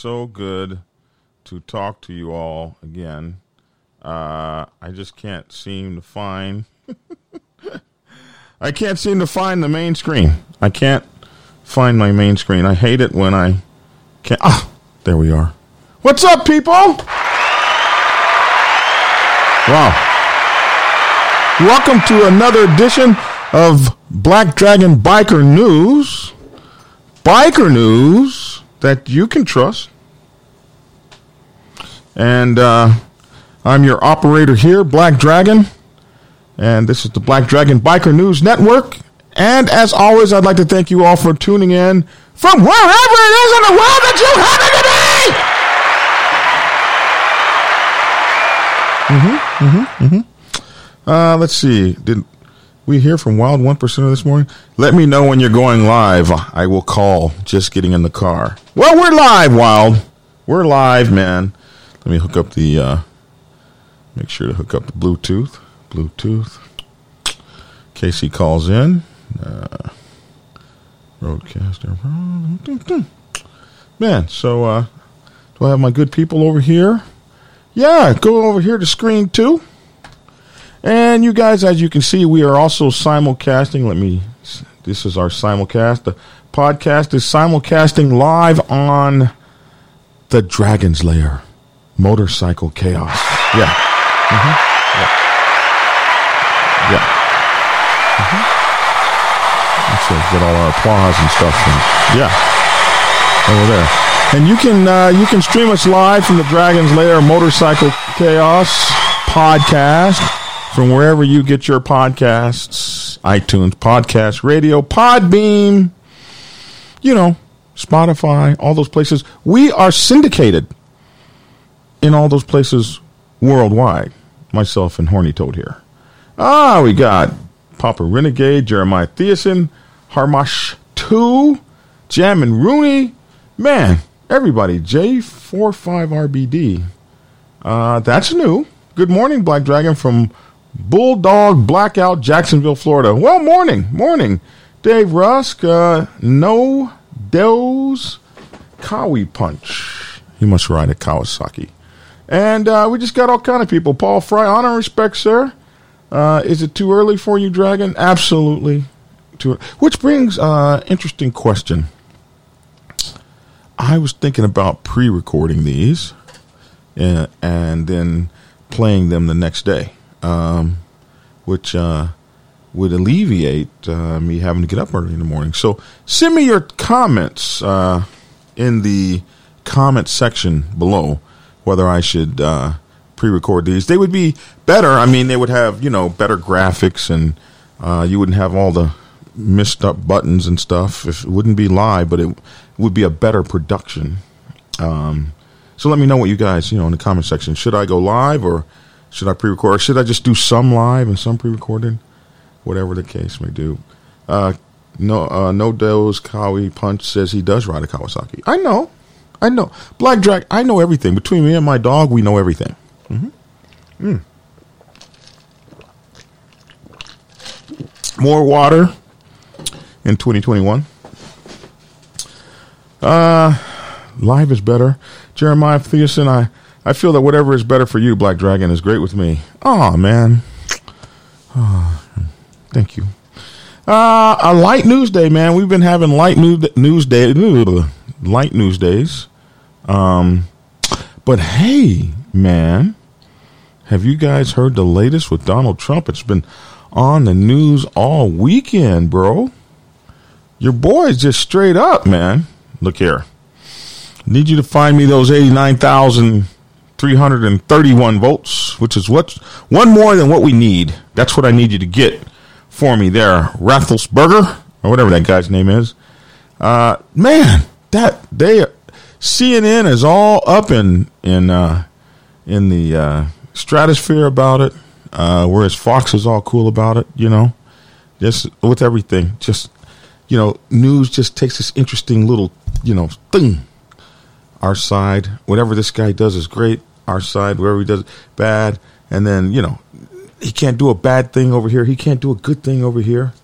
So good to talk to you all again. Uh, I just can't seem to find. I can't seem to find the main screen. I can't find my main screen. I hate it when I can't. Ah, there we are. What's up, people? Wow. Welcome to another edition of Black Dragon Biker News. Biker news that you can trust. And uh, I'm your operator here, Black Dragon. And this is the Black Dragon Biker News Network. And as always, I'd like to thank you all for tuning in from wherever it is in the world that you happen to be. Mhm, mhm, Uh, let's see. Did We hear from Wild One Percenter this morning. Let me know when you're going live. I will call. Just getting in the car. Well, we're live, Wild. We're live, man. Let me hook up the. Uh, make sure to hook up the Bluetooth. Bluetooth. In case he calls in. Uh, roadcaster. Man, so uh, do I have my good people over here? Yeah, go over here to screen two. And you guys, as you can see, we are also simulcasting. Let me, this is our simulcast. The podcast is simulcasting live on the Dragon's Lair Motorcycle Chaos. Yeah. Mm-hmm. Yeah. Yeah. Mm-hmm. Let's get all our applause and stuff. And, yeah. Over there. And you can uh, you can stream us live from the Dragon's Lair Motorcycle Chaos podcast from wherever you get your podcasts, iTunes, Podcast Radio, Podbean, you know, Spotify, all those places. We are syndicated in all those places worldwide. Myself and Horny Toad here. Ah, we got Papa Renegade, Jeremiah Thiessen, Harmash 2, Jam and Rooney. Man, everybody, J45RBD. Uh, that's new. Good morning, Black Dragon from Bulldog Blackout, Jacksonville, Florida. Well, morning, morning. Dave Rusk, uh, no Doze, Kawi Punch. He must ride a Kawasaki. And uh, we just got all kind of people. Paul Fry, honor and respect, sir. Uh, is it too early for you, Dragon? Absolutely. Too. Which brings uh, interesting question. I was thinking about pre-recording these, and, uh, and then playing them the next day, um, which uh, would alleviate uh, me having to get up early in the morning. So send me your comments in the comment section below whether I should uh, pre-record these. They would be better. I mean, they would have you know better graphics, and uh, you wouldn't have all the messed up buttons and stuff. If it wouldn't be live, but it would be a better production. Um, so let me know what you guys you know in the comment section. Should I go live or should I pre-record? Or should I just do some live and some pre-recorded? Whatever the case may do. Uh, no, uh, no Do's Kawi Punch says he does ride a Kawasaki. I know. I know. Black Drag, I know everything. Between me and my dog, we know everything. Mm-hmm. Mm. More water in 2021. Uh, live is better. Jeremiah Thiessen, I, I feel that whatever is better for you, Black Dragon, is great with me. Oh, man. Oh, thank you. Uh, a light news day, man. We've been having light news, news day, light news days. Um, but hey, man, have you guys heard the latest with Donald Trump? It's been on the news all weekend, bro. Your boy's just straight up, man. Look here. Need you to find me those 89,331 votes, which is what one more than what we need. That's what I need you to get for me there. Rathelsberger, or whatever that guy's name is. Uh, man, that they CNN is all up in in uh, in the uh, stratosphere about it, uh, whereas Fox is all cool about it. You know, just with everything, just you know, news just takes this interesting little you know thing. Our side, whatever this guy does is great. Our side, whatever he does bad, and then you know, he can't do a bad thing over here. He can't do a good thing over here.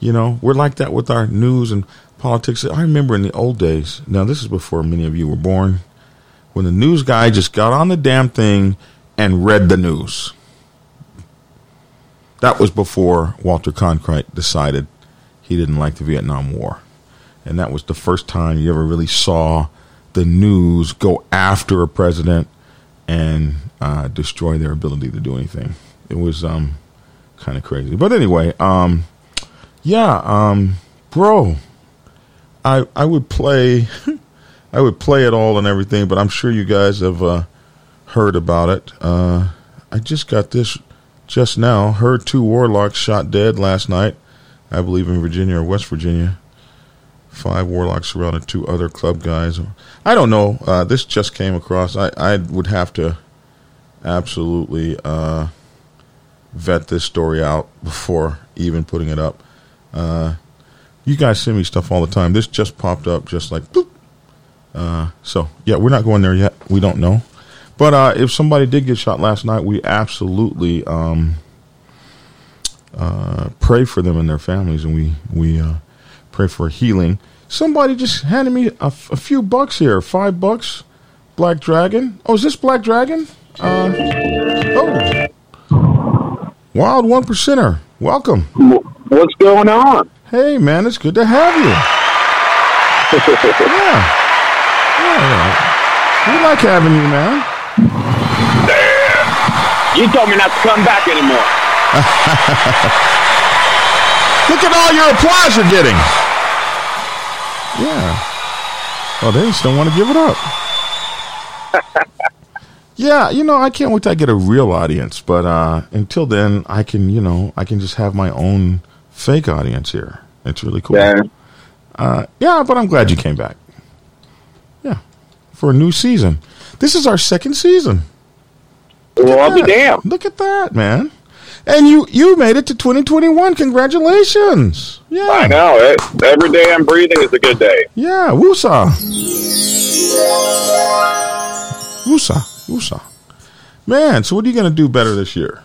You know, we're like that with our news and politics. I remember in the old days, now this is before many of you were born, when the news guy just got on the damn thing and read the news. That was before Walter Cronkite decided he didn't like the Vietnam War. And that was the first time you ever really saw the news go after a president and uh, destroy their ability to do anything. It was um, kind of crazy. But anyway, um, yeah, um, bro, I I would play I would play it all and everything, but I'm sure you guys have uh, heard about it. Uh, I just got this just now. Heard two warlocks shot dead last night, I believe in Virginia or West Virginia. Five warlocks surrounded two other club guys. I don't know. Uh, this just came across. I, I would have to absolutely uh, vet this story out before even putting it up. You guys send me stuff all the time. This just popped up, just like boop. Uh, so yeah, we're not going there yet. We don't know. But uh, if somebody did get shot last night, we absolutely um, uh, pray for them and their families, and we we uh, pray for healing. Somebody just handed me a, f- a few bucks here, five bucks. Black Dragon. Oh, is this Black Dragon? Uh, oh, Wild One Percenter. Welcome. What's going on? Hey, man, it's good to have you. yeah. Yeah, we like having you, man. You told me not to come back anymore. Look at all your applause you're getting. Yeah. Well, they just don't want to give it up. yeah, you know, I can't wait to get a real audience, but uh, until then, I can, you know, I can just have my own fake audience here. It's really cool. Yeah. Uh, yeah, but I'm glad you came back. Yeah, for a new season. This is our second season. Well, I'll be damned. Look at that, man. And you you made it to 2021. Congratulations. Yeah. I know. It, every day I'm breathing is a good day. Yeah, woosah. Woosah. Woosah. Man, so what are you going to do better this year?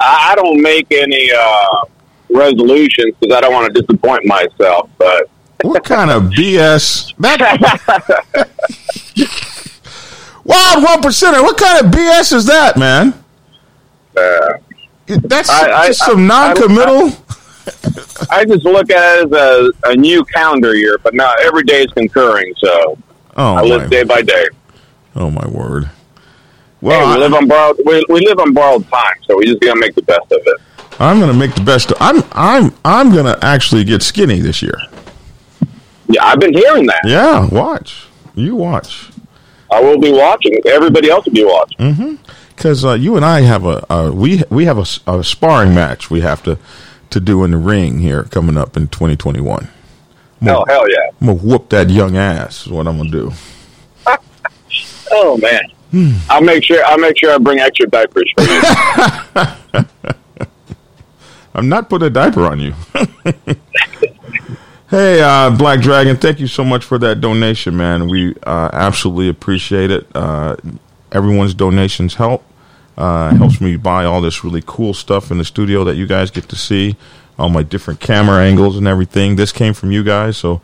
I, I don't make any uh, resolutions because I don't want to disappoint myself. But What kind of BS? That Wild one percenter. What kind of BS is that, man? uh, That's I- I- just some I- I- non-committal. I just look at it as a, a new calendar year. But now every day is concurring, so oh, I live day by day. oh my word. Hey, Well, we I- live on borrowed. We, we live on borrowed time, so we just gotta make the best of it. I'm going to make the best. I'm I'm I'm going to actually get skinny this year. Yeah, I've been hearing that. Yeah, watch. You watch. I will be watching. Everybody else will be watching. because uh, you and I have a uh, we we have a sparring match we have to to do in the ring here coming up in 2021. Oh hell yeah! I'm gonna whoop that young ass. Is what I'm gonna do. Oh man. Hmm. I'll make sure. I'll make sure I bring extra diapers for you. I'm not putting a diaper on you. hey, uh, Black Dragon, thank you so much for that donation, man. We uh, absolutely appreciate it. Uh, everyone's donations help. Uh, helps me buy all this really cool stuff in the studio that you guys get to see, all my different camera angles and everything. This came from you guys, so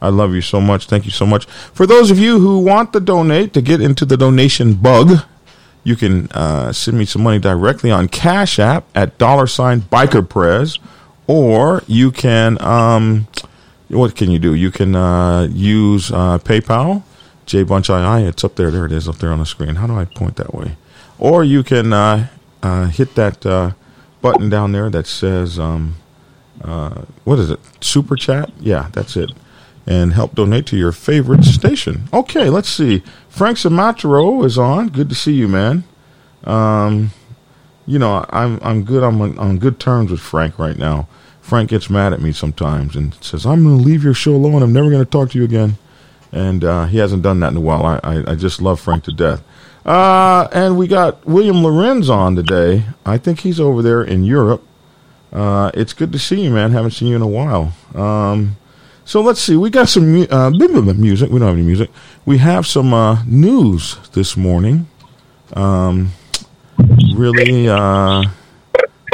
I love you so much. Thank you so much. For those of you who want to donate to get into the donation bug, you can uh, send me some money directly on Cash App at dollar sign Biker Prez, or you can um, what can you do? You can uh, use uh, PayPal, J Bunch II. It's up there. There it is up there on the screen. How do I point that way? Or you can uh, uh, hit that uh, button down there that says um, what is it? Super chat? Yeah, that's it. And help donate to your favorite station. Okay, let's see. Frank Sinatra is on. Good to see you, man. Um, you know, I'm I'm good. I'm on, on good terms with Frank right now. Frank gets mad at me sometimes and says, "I'm going to leave your show alone. I'm never going to talk to you again." And uh, he hasn't done that in a while. I, I I just love Frank to death. Uh, and we got William Lorenz on today. I think he's over there in Europe. Uh, it's good to see you, man. Haven't seen you in a while. Um, so let's see. We got some uh, music. We don't have any music. We have some uh, news this morning. Um, really, uh,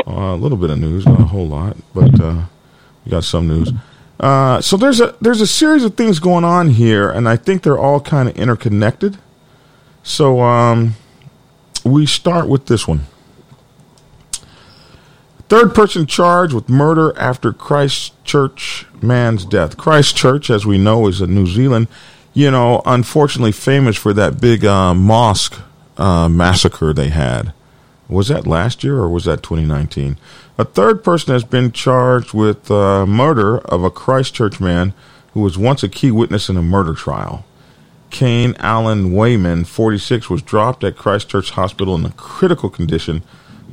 a little bit of news, not a whole lot, but uh, we got some news. Uh, so there's a there's a series of things going on here, and I think they're all kind of interconnected. So um, we start with this one. Third person charged with murder after Christchurch man's death. Christchurch, as we know, is in New Zealand. You know, unfortunately famous for that big uh, mosque uh, massacre they had. Was that last year or was that 2019? A third person has been charged with uh, murder of a Christchurch man who was once a key witness in a murder trial. Kane Allen Wayman, 46, was dropped at Christchurch Hospital in a critical condition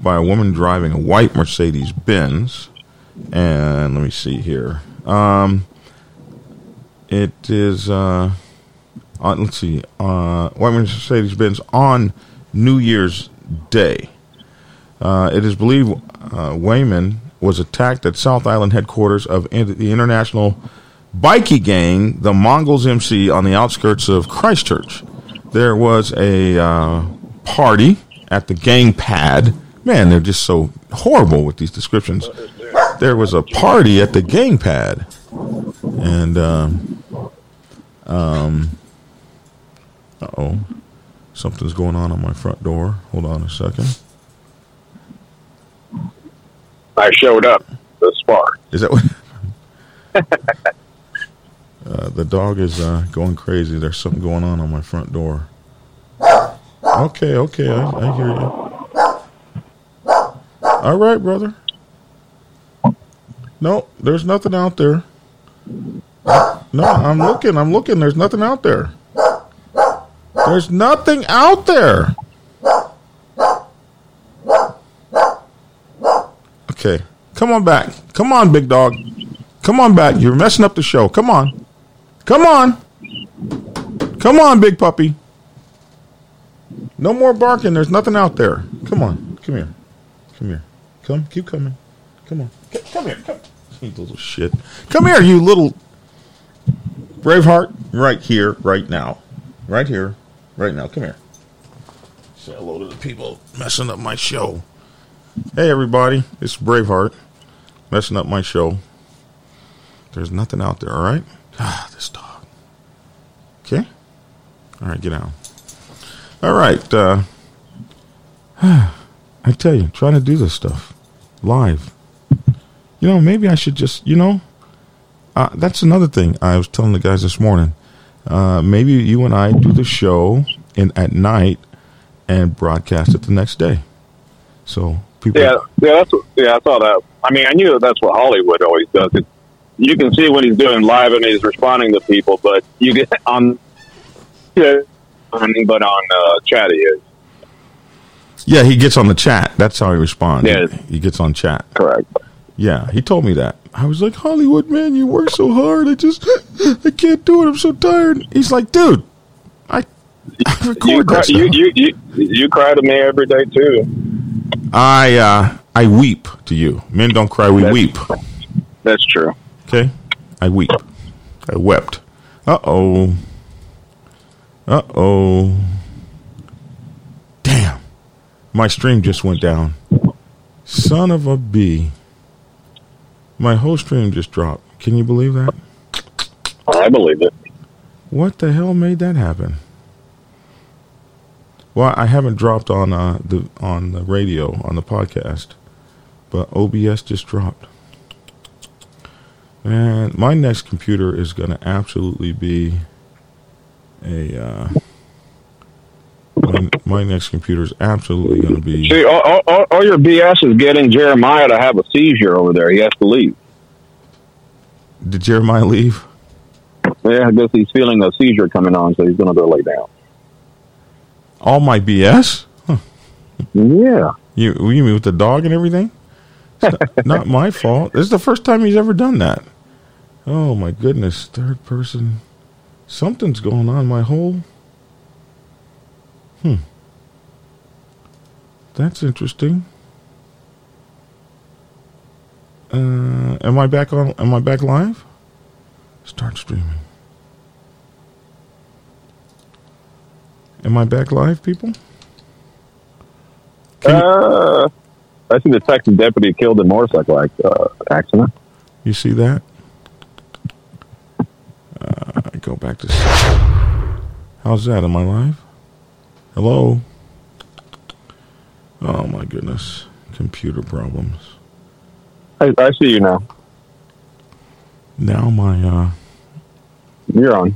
by a woman driving a white Mercedes Benz. And let me see here. Um, it is, uh, on, let's see, uh, white Mercedes Benz on New Year's Day. Uh, it is believed uh, Wayman was attacked at South Island headquarters of the international bikie gang, the Mongols MC, on the outskirts of Christchurch. There was a uh, party at the gang pad. Man, they're just so horrible with these descriptions. There was a party at the gang pad, and um, um, uh oh, something's going on on my front door. Hold on a second. I showed up. The spark. Is that what? uh, the dog is uh, going crazy. There's something going on on my front door. Okay, okay, I, I hear you. All right, brother. No, there's nothing out there. No, I'm looking. I'm looking. There's nothing out there. There's nothing out there. Okay. Come on back. Come on, big dog. Come on back. You're messing up the show. Come on. Come on. Come on, big puppy. No more barking. There's nothing out there. Come on. Come here. Come here. Come. Keep coming. Come on. C- Come here. Come. You little shit. Come here, you little Braveheart. Right here, right now. Right here, right now. Come here. Say hello to the people messing up my show. Hey, everybody. It's Braveheart messing up my show. There's nothing out there, all right? Ah, this dog. Okay? All right, get out. All right. Uh, I tell you, trying to do this stuff live. You know, maybe I should just, you know, uh, that's another thing I was telling the guys this morning. Uh, maybe you and I do the show in at night and broadcast it the next day. So people, Yeah, yeah, that's what, yeah. I saw that. I mean, I knew that that's what Hollywood always does. It, you can see when he's doing live and he's responding to people, but you get on, yeah, but on uh, chat he is yeah, he gets on the chat. That's how he responds. Yeah. he gets on chat. correct. Yeah, he told me that. I was like, Hollywood, man, you work so hard. I just, I can't do it. I'm so tired. He's like, dude, I, I You record cry, that you, you you you cry to me every day too. I, uh, I weep to you. Men don't cry, we That's- weep. That's true. Okay, I weep. I wept. Uh oh. Uh oh. My stream just went down. Son of a bee. My whole stream just dropped. Can you believe that? I believe it. What the hell made that happen? Well, I haven't dropped on uh, the on the radio on the podcast, but OBS just dropped. Man, my next computer is going to absolutely be a. Uh, my, my next computer is absolutely going to be. See, all, all- all, your BS is getting Jeremiah to have a seizure over there. He has to leave. Did Jeremiah leave? Yeah, I guess he's feeling a seizure coming on, so he's going to go lay down. All my BS? Yeah. You you mean with the dog and everything? Not, not my fault. This is the first time he's ever done that. Oh my goodness, third person. Something's going on. My whole. Hmm. That's interesting. Uh, am I back on? Am I back live? Start streaming. Am I back live, people? Can Uh, I see the Texas deputy killed in motorcycle uh, accident. You see that? Uh, go back to. How's that? Am I live? Hello? Oh my goodness. Computer problems. I, I see you now. Now my uh, You're on.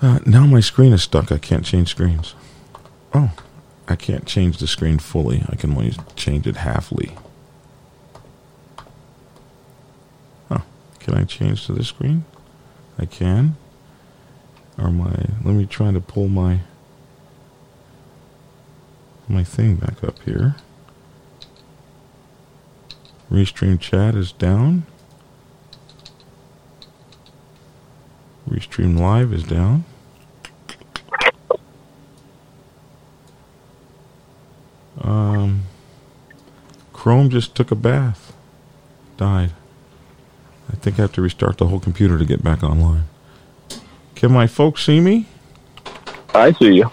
uh now my screen is stuck. I can't change screens. Oh, I can't change the screen fully. I can only change it halfly. Huh. Can I change to this screen? I can. Or my let me try to pull my my thing back up here. Restream chat is down. Restream live is down. Um, Chrome just took a bath. Died. I think I have to restart the whole computer to get back online. Can my folks see me? I see you.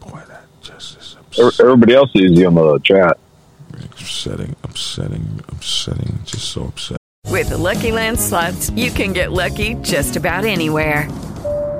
Boy, that just is upsetting. Everybody else sees you on the chat. upsetting, upsetting, upsetting. Just so upsetting. With the Lucky Land slots, you can get lucky just about anywhere.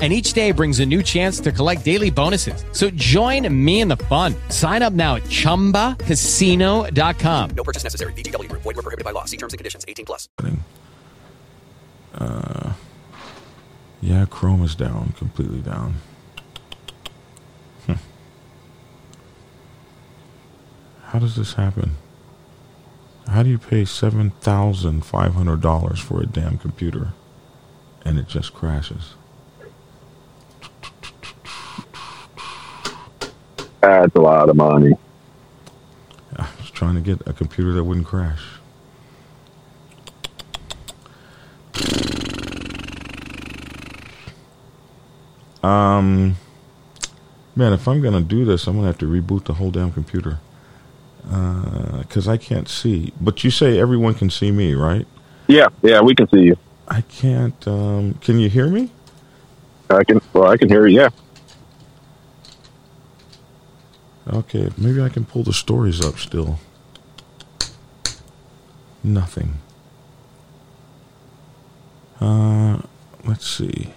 And each day brings a new chance to collect daily bonuses. So join me in the fun. Sign up now at chumbacasino.com. No purchase necessary. VGW Group. Void were prohibited by law. See terms and conditions. 18 plus. Uh, yeah, Chrome is down, completely down. Hmm. How does this happen? How do you pay seven thousand five hundred dollars for a damn computer, and it just crashes? That's a lot of money. I was trying to get a computer that wouldn't crash. Um, man, if I'm gonna do this, I'm gonna have to reboot the whole damn computer because I can't see. But you say everyone can see me, right? Yeah, yeah, we can see you. I can't. Um, can you hear me? I can. Well, I can hear you. Yeah. Okay, maybe I can pull the stories up still. Nothing. Uh, let's see.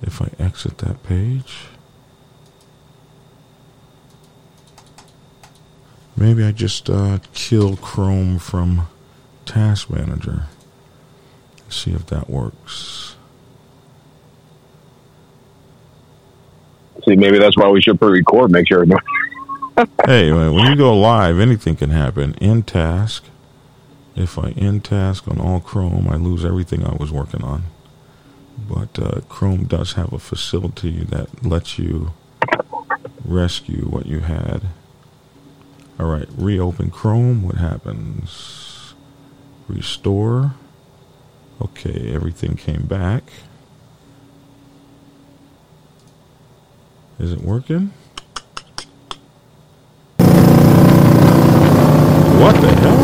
If I exit that page. Maybe I just uh, kill Chrome from Task Manager. See if that works. See, maybe that's why we should pre-record. Make sure. Hey, when you go live, anything can happen. In task, if I end task on all Chrome, I lose everything I was working on. But uh, Chrome does have a facility that lets you rescue what you had. All right, reopen Chrome. What happens? Restore. Okay, everything came back. Is it working? What the hell?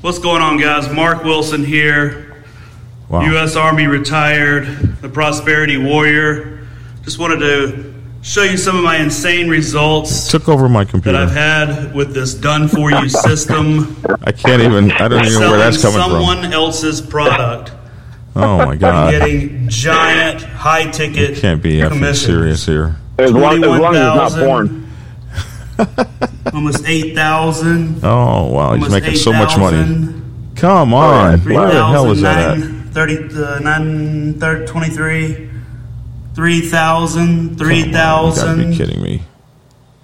What's going on, guys? Mark Wilson here. Wow. U.S. Army retired, the Prosperity Warrior. Just wanted to show you some of my insane results Took over my computer that. I've had with this done for you system. I can't even. I don't even know where that's coming someone from. Someone else's product. Oh my god! I'm getting giant high ticket Can't be effing commissions. serious here. As long, as long as it's not 21,000. porn. Almost 8,000. Oh wow, he's making so much money. Come on, where the hell is that at? 30, uh, 9, 30, 23, 3,000, You gotta be 3,000. kidding me.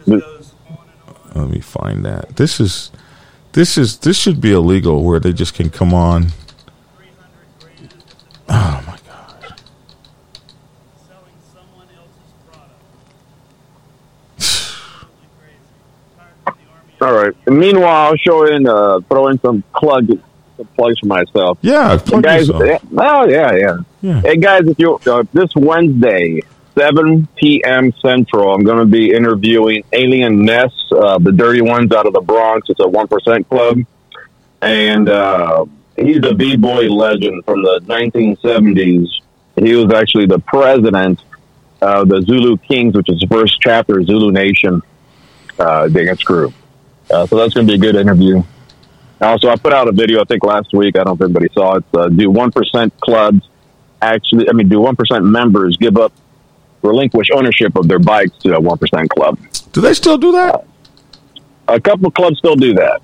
Let me find that. This is, this is, this should be illegal where they just can come on. Oh All right. And meanwhile, I'll show in, uh, throw in some plug, some plugs for myself. Yeah, plug guys. yourself. eh, Oh yeah, yeah. Yeah. Hey guys, if you uh, this Wednesday, 7 p.m. Central, I'm going to be interviewing Alien Ness, uh, the dirty ones out of the Bronx. It's a one percent club, and uh, he's a b-boy legend from the 1970s. He was actually the president of the Zulu Kings, which is the first chapter of Zulu Nation uh, dance group. Uh, so that's going to be a good interview. Also, I put out a video I think last week. I don't know if everybody saw it. Uh, do one percent clubs actually? I mean, do one percent members give up relinquish ownership of their bikes to a one percent club. Do they still do that? A couple of clubs still do that.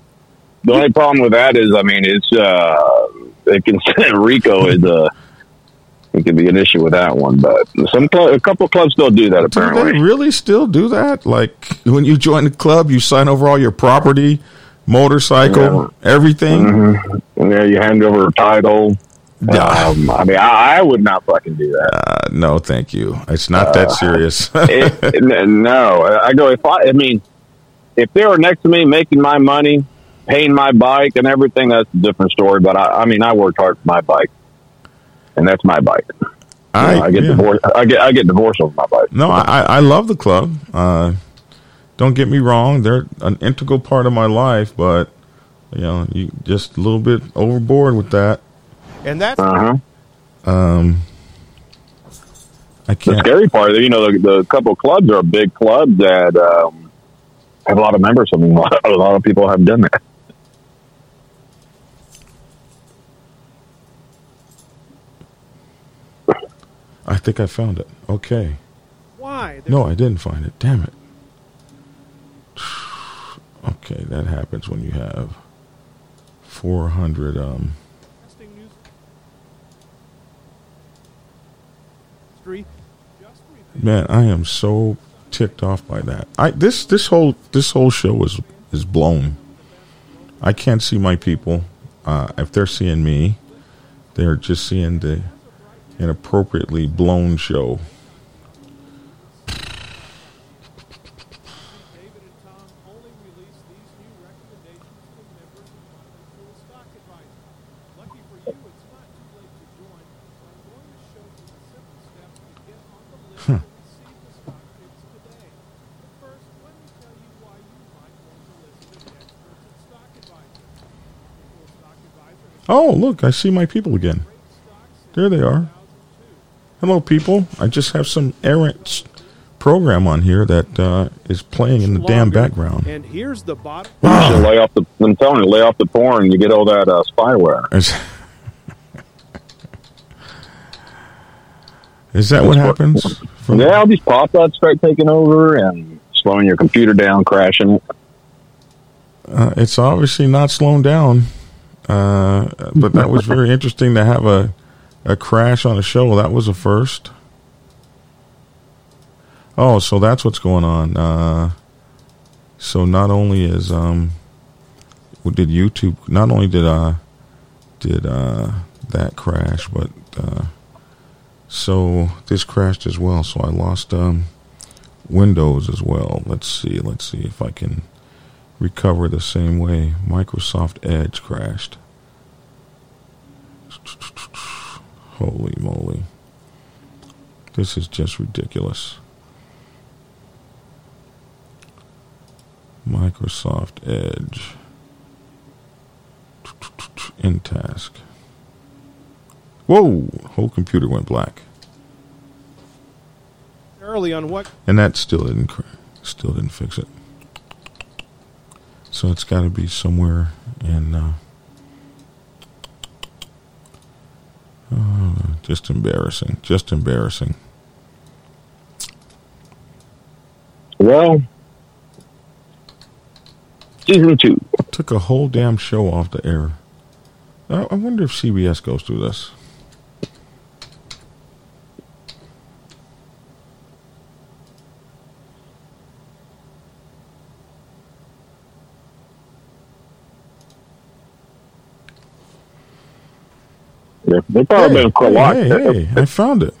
The only problem with that is, I mean, it's uh, it can Rico is a it can be an issue with that one, but some a couple of clubs still do that. Do Apparently, they really still do that? Like when you join the club, you sign over all your property, motorcycle, everything. Mm-hmm. Yeah, you hand over a title. Um, I mean, I, I would not fucking do that. Uh, no, thank you. It's not that Uh, serious. it, no, I go if I. I mean, if they were next to me making my money, paying my bike and everything, that's a different story. But I, I mean, I worked hard for my bike, and that's my bike. You I- know, I get yeah. divorced. I get I get divorced over my bike. No, I, I love the club. Uh, don't get me wrong; they're an integral part of my life. But you know, you just a little bit overboard with that. And that's Uh huh. Um, I The can't. scary part, you know, the, the couple clubs are big clubs that um, have a lot of members. I mean, a lot, a lot of people have done that. I think I found it. Okay. why. No, I didn't find it. Damn it. Okay, that happens when you have 400 um Man, I am so ticked off by that. I this this whole this whole show is is blown. I can't see my people. Uh, if they're seeing me, they're just seeing the inappropriately blown show. Oh, look, I see my people again. There they are. Hello, people. I just have some errant program on here that uh, is playing in the damn background. And here's the bottom. You lay off the. I'm telling you, lay off the porn. You get all that uh, spyware. Is, is that what happens? yeah, all these pop-ups start taking over and slowing your computer down, crashing it. Uh, it's obviously not slowing down. Uh, but that was very interesting to have a, a crash on a show. That was a first. Oh, so that's what's going on. Uh, so not only is um, did YouTube not only did uh did uh that crash, but uh, so this crashed as well. So I lost um Windows as well. Let's see. Let's see if I can recover the same way. Microsoft Edge crashed. Holy moly. This is just ridiculous. Microsoft Edge. In task. Whoa! Whole computer went black. Early on what? And that still didn't still didn't fix it. So it's got to be somewhere in. Uh, uh, just embarrassing. Just embarrassing. Well, season two. Took a whole damn show off the air. I, I wonder if CBS goes through this. Yeah, they probably Hey, been a lot. hey, hey, I found it.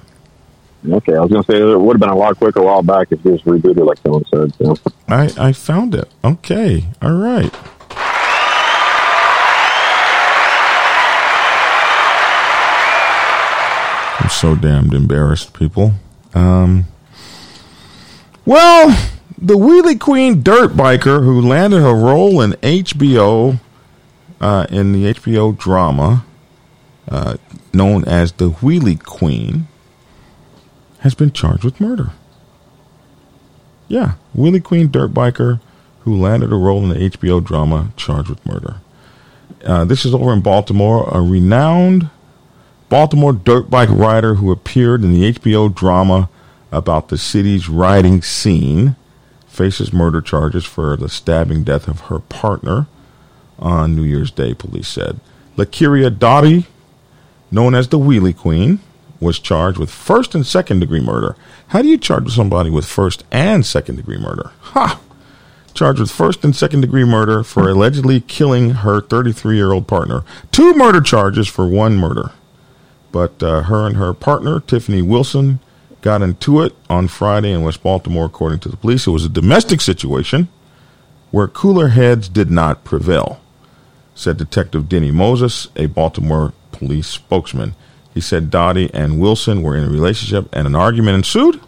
Okay, I was gonna say it would have been a lot quicker a while back if it was rebooted, like someone said. So. I, I found it. Okay. All right. I'm so damned embarrassed, people. Um, well, the Wheelie Queen dirt biker who landed her role in HBO, uh, in the HBO drama, uh, known as the Wheelie Queen, has been charged with murder. Yeah, Wheelie Queen dirt biker who landed a role in the HBO drama charged with murder. Uh, this is over in Baltimore. A renowned Baltimore dirt bike rider who appeared in the HBO drama about the city's riding scene, faces murder charges for the stabbing death of her partner on New Year's Day, police said. Lakiria Dottie, known as the Wheelie Queen, was charged with first and second degree murder. How do you charge somebody with first and second degree murder? Ha! Charged with first and second degree murder for allegedly killing her 33 year old partner. Two murder charges for one murder. But uh, her and her partner, Tiffany Wilson, got into it on Friday in West Baltimore, according to the police. It was a domestic situation where cooler heads did not prevail, said Detective Denny Moses, a Baltimore police spokesman. He said Dottie and Wilson were in a relationship and an argument ensued.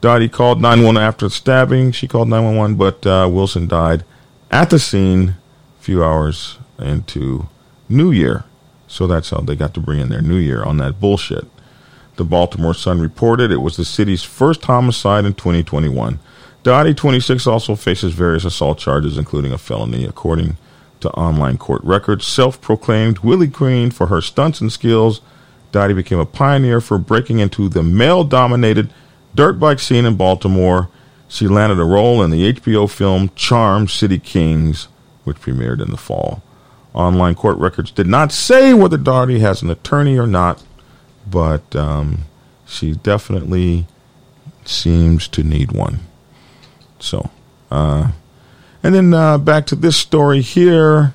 Dottie called 911 after the stabbing. She called 911, but uh, Wilson died at the scene a few hours into New Year. So that's how they got to bring in their New Year on that bullshit. The Baltimore Sun reported it was the city's first homicide in 2021. Dottie, 26, also faces various assault charges, including a felony, according to online court records. Self proclaimed Wheelie Queen for her stunts and skills, Dottie became a pioneer for breaking into the male dominated dirt bike scene in Baltimore. She landed a role in the HBO film Charm City Kings, which premiered in the fall. Online court records did not say whether Dottie has an attorney or not, but um, she definitely seems to need one. So, uh, and then uh, back to this story here.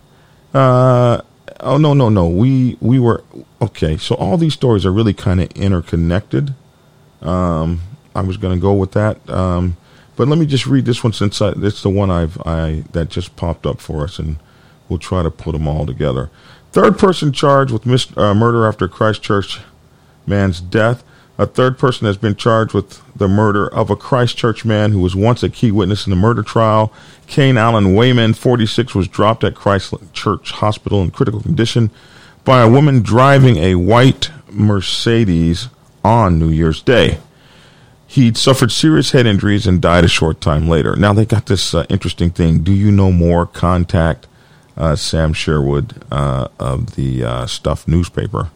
Uh, oh no, no, no. We we were okay. So all these stories are really kind of interconnected. Um, I was going to go with that, um, but let me just read this one since I, it's the one I've I that just popped up for us, and we'll try to put them all together. Third person charged with mis- uh, murder after Christchurch man's death. A third person has been charged with the murder of a Christchurch man who was once a key witness in the murder trial. Kane Allen Wayman, 46, was dropped at Christchurch Hospital in critical condition by a woman driving a white Mercedes on New Year's Day. He'd suffered serious head injuries and died a short time later. Now they got this uh, interesting thing. Do you know more? Contact uh, Sam Sherwood uh, of the uh, Stuff newspaper.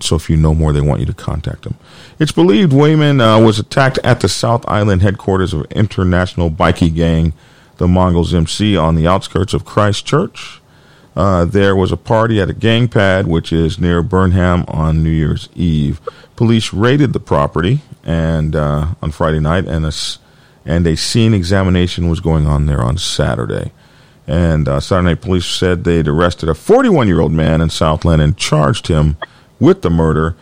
So if you know more, they want you to contact them. It's believed Wayman uh, was attacked at the South Island headquarters of international bikie gang, the Mongols MC, on the outskirts of Christchurch. Uh, there was a party at a gang pad, which is near Burnham, on New Year's Eve. Police raided the property and uh, on Friday night, and a, and a scene examination was going on there on Saturday. And uh, Saturday police said they'd arrested a 41 year old man in Southland and charged him with the murder.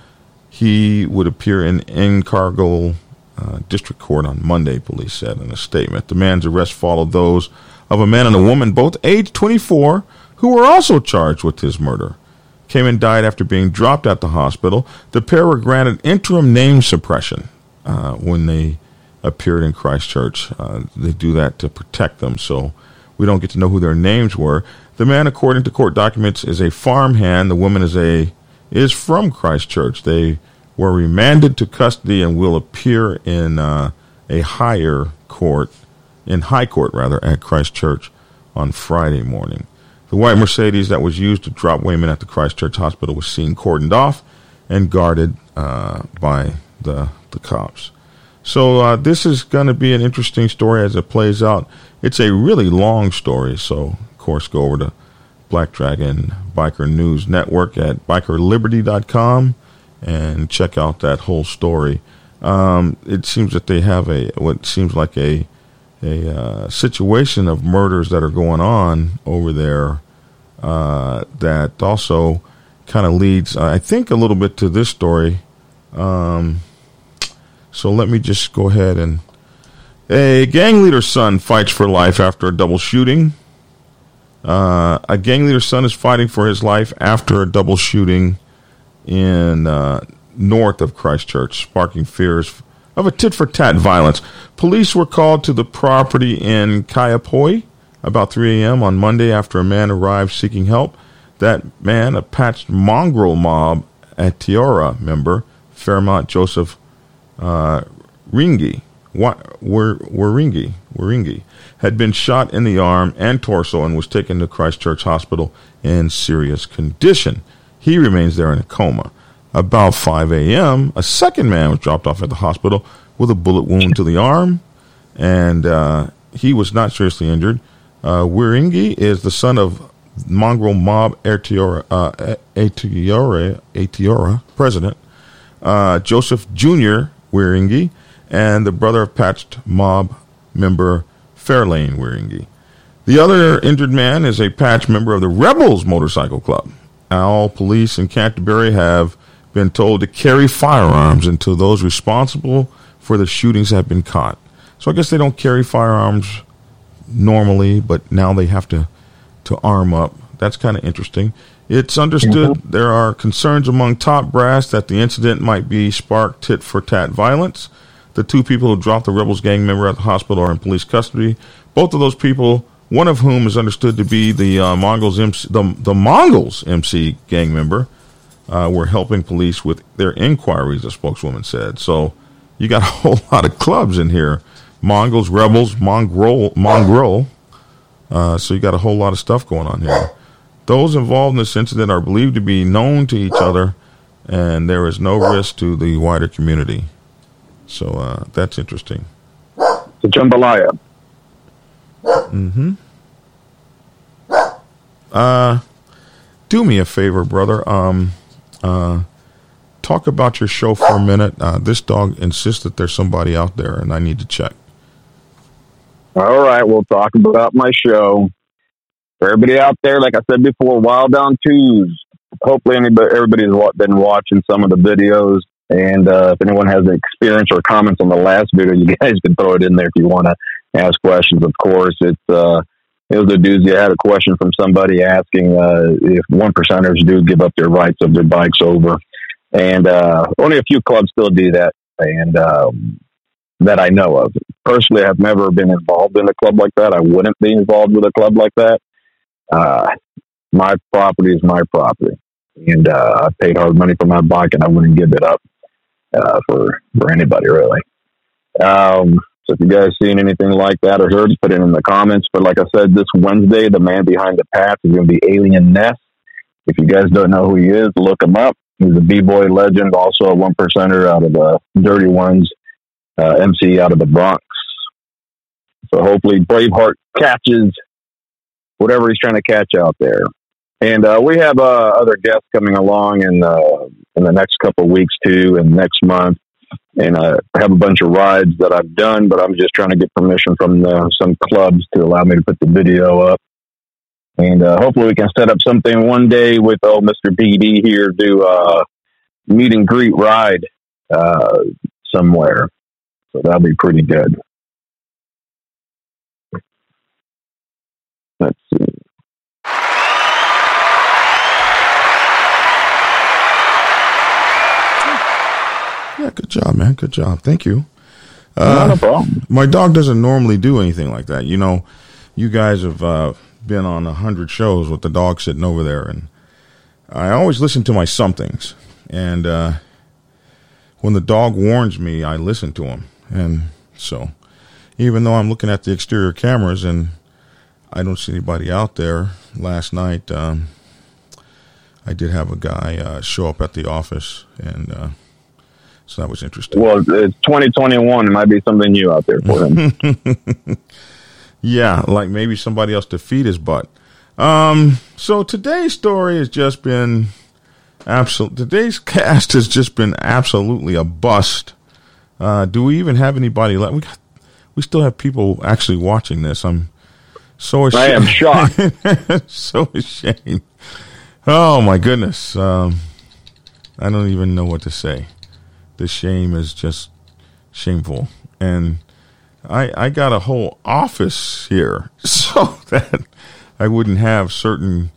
He would appear in Invercargill uh, District Court on Monday, police said in a statement. The man's arrest followed those of a man and a woman, both aged 24, who were also charged with his murder. Came and died after being dropped at the hospital. The pair were granted interim name suppression uh, when they appeared in Christchurch. Uh, they do that to protect them, so we don't get to know who their names were. The man, according to court documents, is a farmhand. The woman is a is from Christchurch. They were remanded to custody and will appear in uh, a higher court, in high court rather, at Christchurch on Friday morning. The white Mercedes that was used to drop Wayman at the Christchurch hospital was seen cordoned off and guarded uh, by the the cops. So uh, this is going to be an interesting story as it plays out. It's a really long story, so of course go over to Black Dragon Biker News Network at bikerliberty.com and check out that whole story. Um, it seems that they have a what seems like a a uh, situation of murders that are going on over there uh, that also kind of leads, I think, a little bit to this story. Um, so let me just go ahead and. A gang leader's son fights for life after a double shooting. Uh, a gang leader's son is fighting for his life after a double shooting in uh, north of Christchurch, sparking fears of a tit for tat violence. Police were called to the property in Kaiapoi about 3 a.m. on Monday after a man arrived seeking help. That man, a patched mongrel mob Aotearoa member, Fairmont Joseph uh, Ringi, Waringi, had been shot in the arm and torso and was taken to Christchurch Hospital in serious condition. He remains there in a coma. About 5 a.m., a second man was dropped off at the hospital with a bullet wound to the arm, and uh, he was not seriously injured. Uh, Wiringi is the son of mongrel mob Aotearoa, uh, president uh, Joseph Jr. Wiringi and the brother of patched mob member Fairlane Wiringi. The other injured man is a patch member of the Rebels Motorcycle Club. All police in Canterbury have been told to carry firearms until those responsible for the shootings have been caught. So I guess they don't carry firearms normally, but now they have to to arm up. That's kind of interesting. It's understood mm-hmm. there are concerns among top brass that the incident might be sparked tit for tat violence. The two people who dropped the rebels gang member at the hospital are in police custody. Both of those people, one of whom is understood to be the uh, Mongols MC, the, the Mongols MC gang member, uh, were helping police with their inquiries. A spokeswoman said. So you got a whole lot of clubs in here: Mongols, rebels, mongrel, mongrel. Uh, so you got a whole lot of stuff going on here. Those involved in this incident are believed to be known to each other, and there is no risk to the wider community. So uh, that's interesting. The jambalaya. Mm-hmm. Uh, do me a favor, brother. Um, uh, talk about your show for a minute. Uh, this dog insists that there's somebody out there, and I need to check. All right, we'll talk about my show. For everybody out there, like I said before, Wild on Twos. Hopefully, anybody, everybody's been watching some of the videos. And uh, if anyone has experience or comments on the last video, you guys can throw it in there if you want to ask questions. Of course, it's uh, it was a doozy. I had a question from somebody asking uh, if one percenters do give up their rights of their bikes over, and uh, only a few clubs still do that, and um, that I know of. Personally, I've never been involved in a club like that. I wouldn't be involved with a club like that. Uh, my property is my property, and uh, I paid hard money for my bike, and I wouldn't give it up uh, for for anybody really. Um, so if you guys seen anything like that or heard, put it in the comments. But like I said, this Wednesday, the man behind the path is going to be Alien Ness. If you guys don't know who he is, look him up. He's a b-boy legend, also a one percenter out of the Dirty Ones, uh, MC out of the Bronx. So hopefully Braveheart catches whatever he's trying to catch out there. And uh, we have uh, other guests coming along and uh, in the next couple of weeks too, and next month. And uh, I have a bunch of rides that I've done, but I'm just trying to get permission from the, some clubs to allow me to put the video up. And uh, hopefully, we can set up something one day with old Mr. BD here, do a meet and greet ride uh, somewhere. So that'll be pretty good. Let's see. Yeah, good job, man. Good job. Thank you. Not a problem. My dog doesn't normally do anything like that. You know, you guys have uh, been on a hundred shows with the dog sitting over there, and I always listen to my somethings. And uh, when the dog warns me, I listen to him. And so, even though I'm looking at the exterior cameras and I don't see anybody out there, last night um, I did have a guy uh, show up at the office, and uh, so that was interesting. Well, it's 2021. It might be something new out there for him. Yeah, like maybe somebody else to feed his butt. Um, so today's story has just been absolute. Today's cast has just been absolutely a bust. Uh, do we even have anybody left? We got, we still have people actually watching this. I'm so ashamed. I am shocked. so ashamed. Oh my goodness. Um, I don't even know what to say. The shame is just shameful. And I, I got a whole office here so that I wouldn't have certain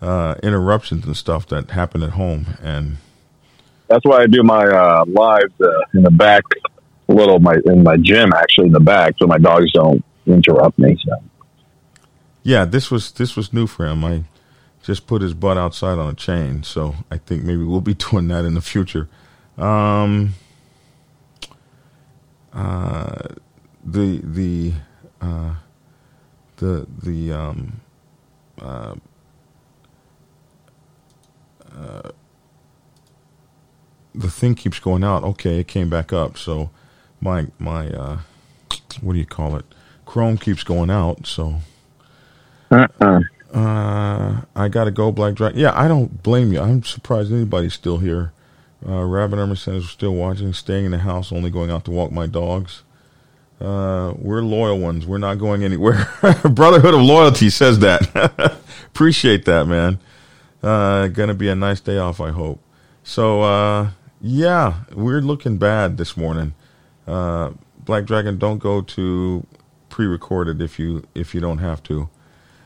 uh, interruptions and stuff that happen at home. And That's why I do my uh, lives uh, in the back, a little my in my gym actually in the back, so my dogs don't interrupt me. So. yeah, this was this was new for him. I just put his butt outside on a chain, so I think maybe we'll be doing that in the future. Um, uh, the the uh, the the um, uh, uh, the thing keeps going out. Okay, it came back up. So my my uh, what do you call it? Chrome keeps going out. So Uh-uh. uh, I got to go, Black Dragon. Yeah, I don't blame you. I'm surprised anybody's still here. Uh, Rabbit Emerson is still watching, staying in the house, only going out to walk my dogs. Uh, we're loyal ones. We're not going anywhere. Brotherhood of Loyalty says that. Appreciate that, man. Uh, gonna be a nice day off, I hope. So, uh, yeah, we're looking bad this morning. Uh, Black Dragon, don't go to pre-recorded if you if you don't have to.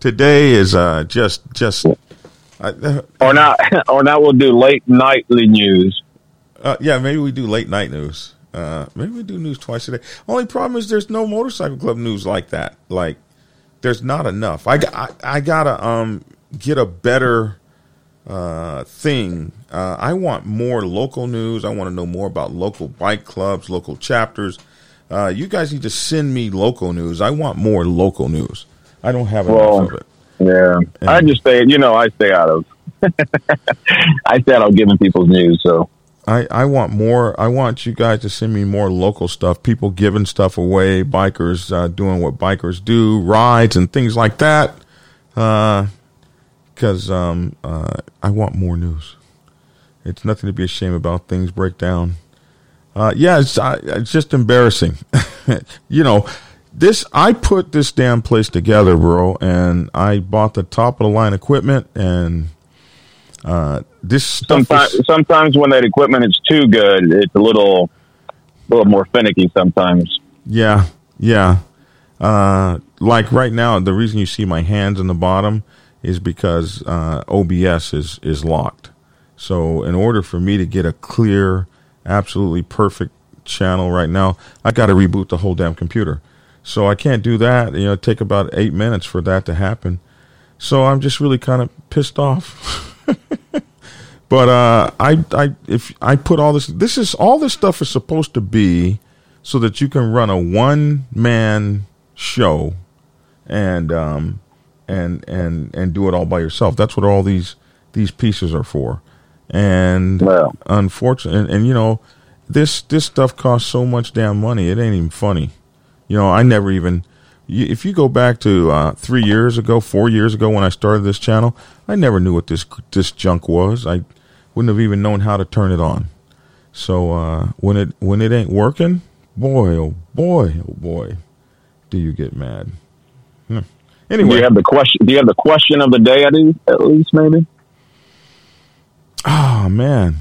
Today is uh, just just uh, Or not, or not. We'll do late nightly news. uh, yeah. Maybe we do late night news. Uh, maybe we do news twice a day. Only problem is there's no motorcycle club news like that. Like there's not enough. I I, I gotta um get a better uh thing. Uh, I want more local news. I want to know more about local bike clubs, local chapters. Uh, you guys need to send me local news. I want more local news. I don't have enough Well, of it. Yeah, I just stay. You know, I stay out of. I stay out of giving people's news. So I, I want more. I want you guys to send me more local stuff. People giving stuff away, bikers uh, doing what bikers do, rides and things like that. Because um, uh, I want more news. It's nothing to be ashamed about. Things break down. Uh, yeah, it's, it's just embarrassing. you know, this I put this damn place together, bro, and I bought the top of the line equipment, and uh, this stuff sometimes, is, sometimes when that equipment is too good, it's a little, a little more finicky. Sometimes. Yeah, yeah. Uh, like right now, the reason you see my hands in the bottom is because uh, OBS is is locked. So in order for me to get a clear, absolutely perfect channel right now, I got to reboot the whole damn computer. So I can't do that. You know, take about eight minutes for that to happen. So I'm just really kind of pissed off. but uh, I, I, if I put all this, this is all this stuff is supposed to be so that you can run a one man show and um and and and do it all by yourself. That's what all these these pieces are for. And unfortunately, and, and you know, this this stuff costs so much damn money. It ain't even funny. You know, I never even. If you go back to uh, three years ago, four years ago when I started this channel, I never knew what this this junk was. I wouldn't have even known how to turn it on. So uh, when it when it ain't working, boy, oh boy, oh boy, do you get mad? Hmm. Anyway, do you have the question? Do you have the question of the day? At least, at least maybe. Oh man,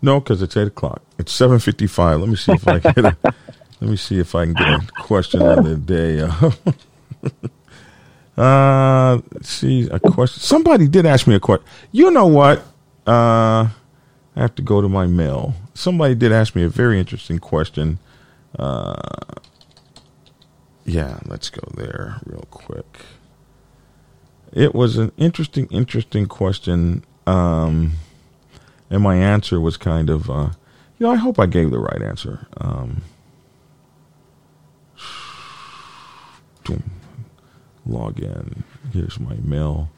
no, because it's eight o'clock. It's seven fifty-five. Let me see if I can let me see if I can get a question of the day. uh, see a question. Somebody did ask me a question. You know what? Uh, I have to go to my mail. Somebody did ask me a very interesting question. Uh, yeah, let's go there real quick. It was an interesting, interesting question. Um, and my answer was kind of, uh, you know, I hope I gave the right answer. Um, boom. log in. Here's my mail.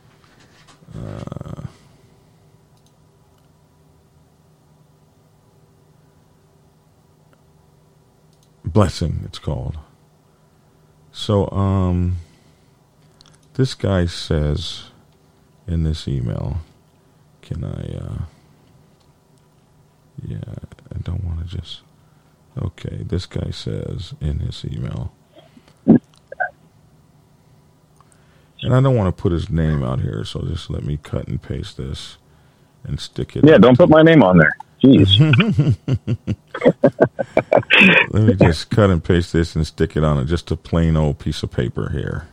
Uh, blessing, it's called. So, um, This guy says in this email, can I, uh, yeah, I don't want to just, okay, this guy says in his email, and I don't want to put his name out here, so just let me cut and paste this and stick it. Yeah, don't put my name on there. Jeez. Let me just cut and paste this and stick it on a, just a plain old piece of paper here.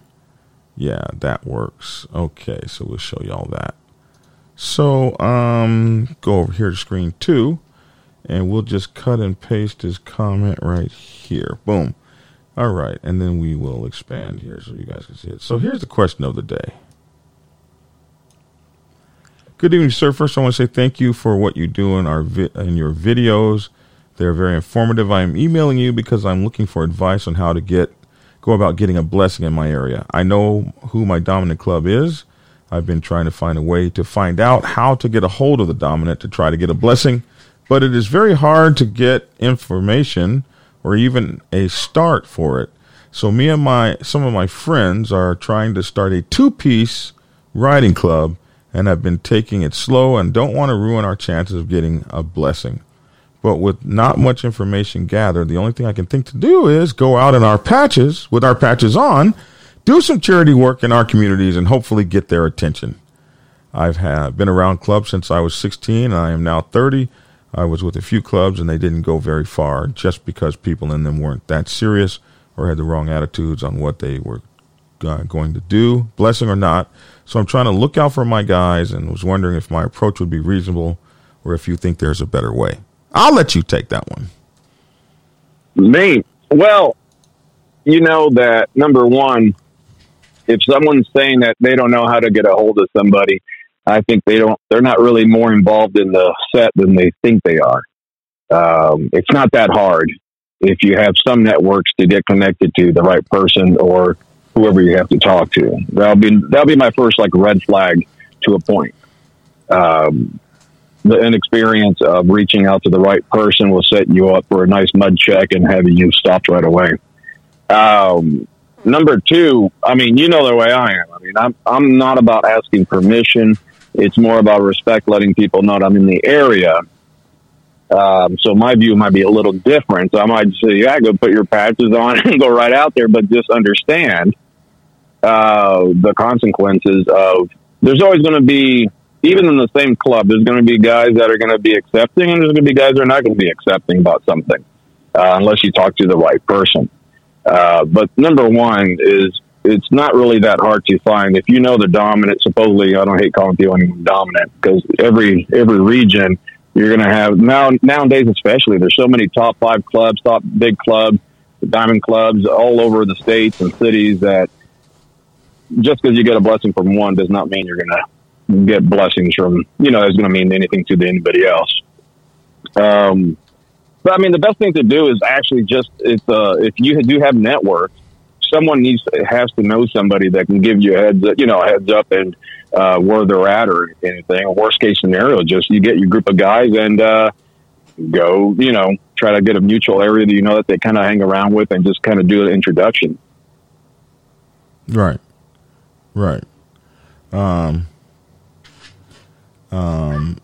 Yeah, that works. Okay, so we'll show you all that. So, um, go over here to screen two, and we'll just cut and paste his comment right here. Boom. All right, and then we will expand here so you guys can see it. So here's the question of the day. Good evening, sir. First, I want to say thank you for what you do in our vi- in your videos. They're very informative. I am emailing you because I'm looking for advice on how to get go about getting a blessing in my area. I know who my dominant club is. I've been trying to find a way to find out how to get a hold of the dominant to try to get a blessing, but it is very hard to get information or even a start for it. So me and my some of my friends are trying to start a two-piece riding club and have been taking it slow and don't want to ruin our chances of getting a blessing. But with not much information gathered, the only thing I can think to do is go out in our patches with our patches on, do some charity work in our communities, and hopefully get their attention. I've been around clubs since I was 16, and I am now 30. I was with a few clubs, and they didn't go very far just because people in them weren't that serious or had the wrong attitudes on what they were uh, going to do, blessing or not. So I'm trying to look out for my guys and was wondering if my approach would be reasonable or if you think there's a better way. I'll let you take that one. Me? Well, you know that number one, if someone's saying that they don't know how to get a hold of somebody, I think they don't. They're not really more involved in the set than they think they are. Um, it's not that hard if you have some networks to get connected to the right person or whoever you have to talk to. That'll be that'll be my first like red flag to a point. Um, the inexperience of reaching out to the right person will set you up for a nice mud check and having you stopped right away. Um, number two, I mean, you know the way I am. I mean, I'm I'm not about asking permission. It's more about respect, letting people know that I'm in the area. Um, so my view might be a little different. So I might say, yeah, go put your patches on and go right out there, but just understand uh, the consequences of. There's always going to be, even in the same club, there's going to be guys that are going to be accepting, and there's going to be guys that are not going to be accepting about something, uh, unless you talk to the right person. Uh, but number one is it's not really that hard to find if you know the dominant. Supposedly, I don't hate calling people dominant because every every region you're going to have now nowadays, especially there's so many top five clubs, top big clubs, diamond clubs all over the states and cities that just because you get a blessing from one does not mean you're going to get blessings from you know it's going to mean anything to anybody else. Um, but I mean, the best thing to do is actually just if uh, if you do have networks, someone needs to, has to know somebody that can give you a heads you know heads up and uh, where they're at or anything. Worst case scenario, just you get your group of guys and uh, go you know try to get a mutual area that you know that they kind of hang around with and just kind of do an introduction. Right. Right. Um. Um.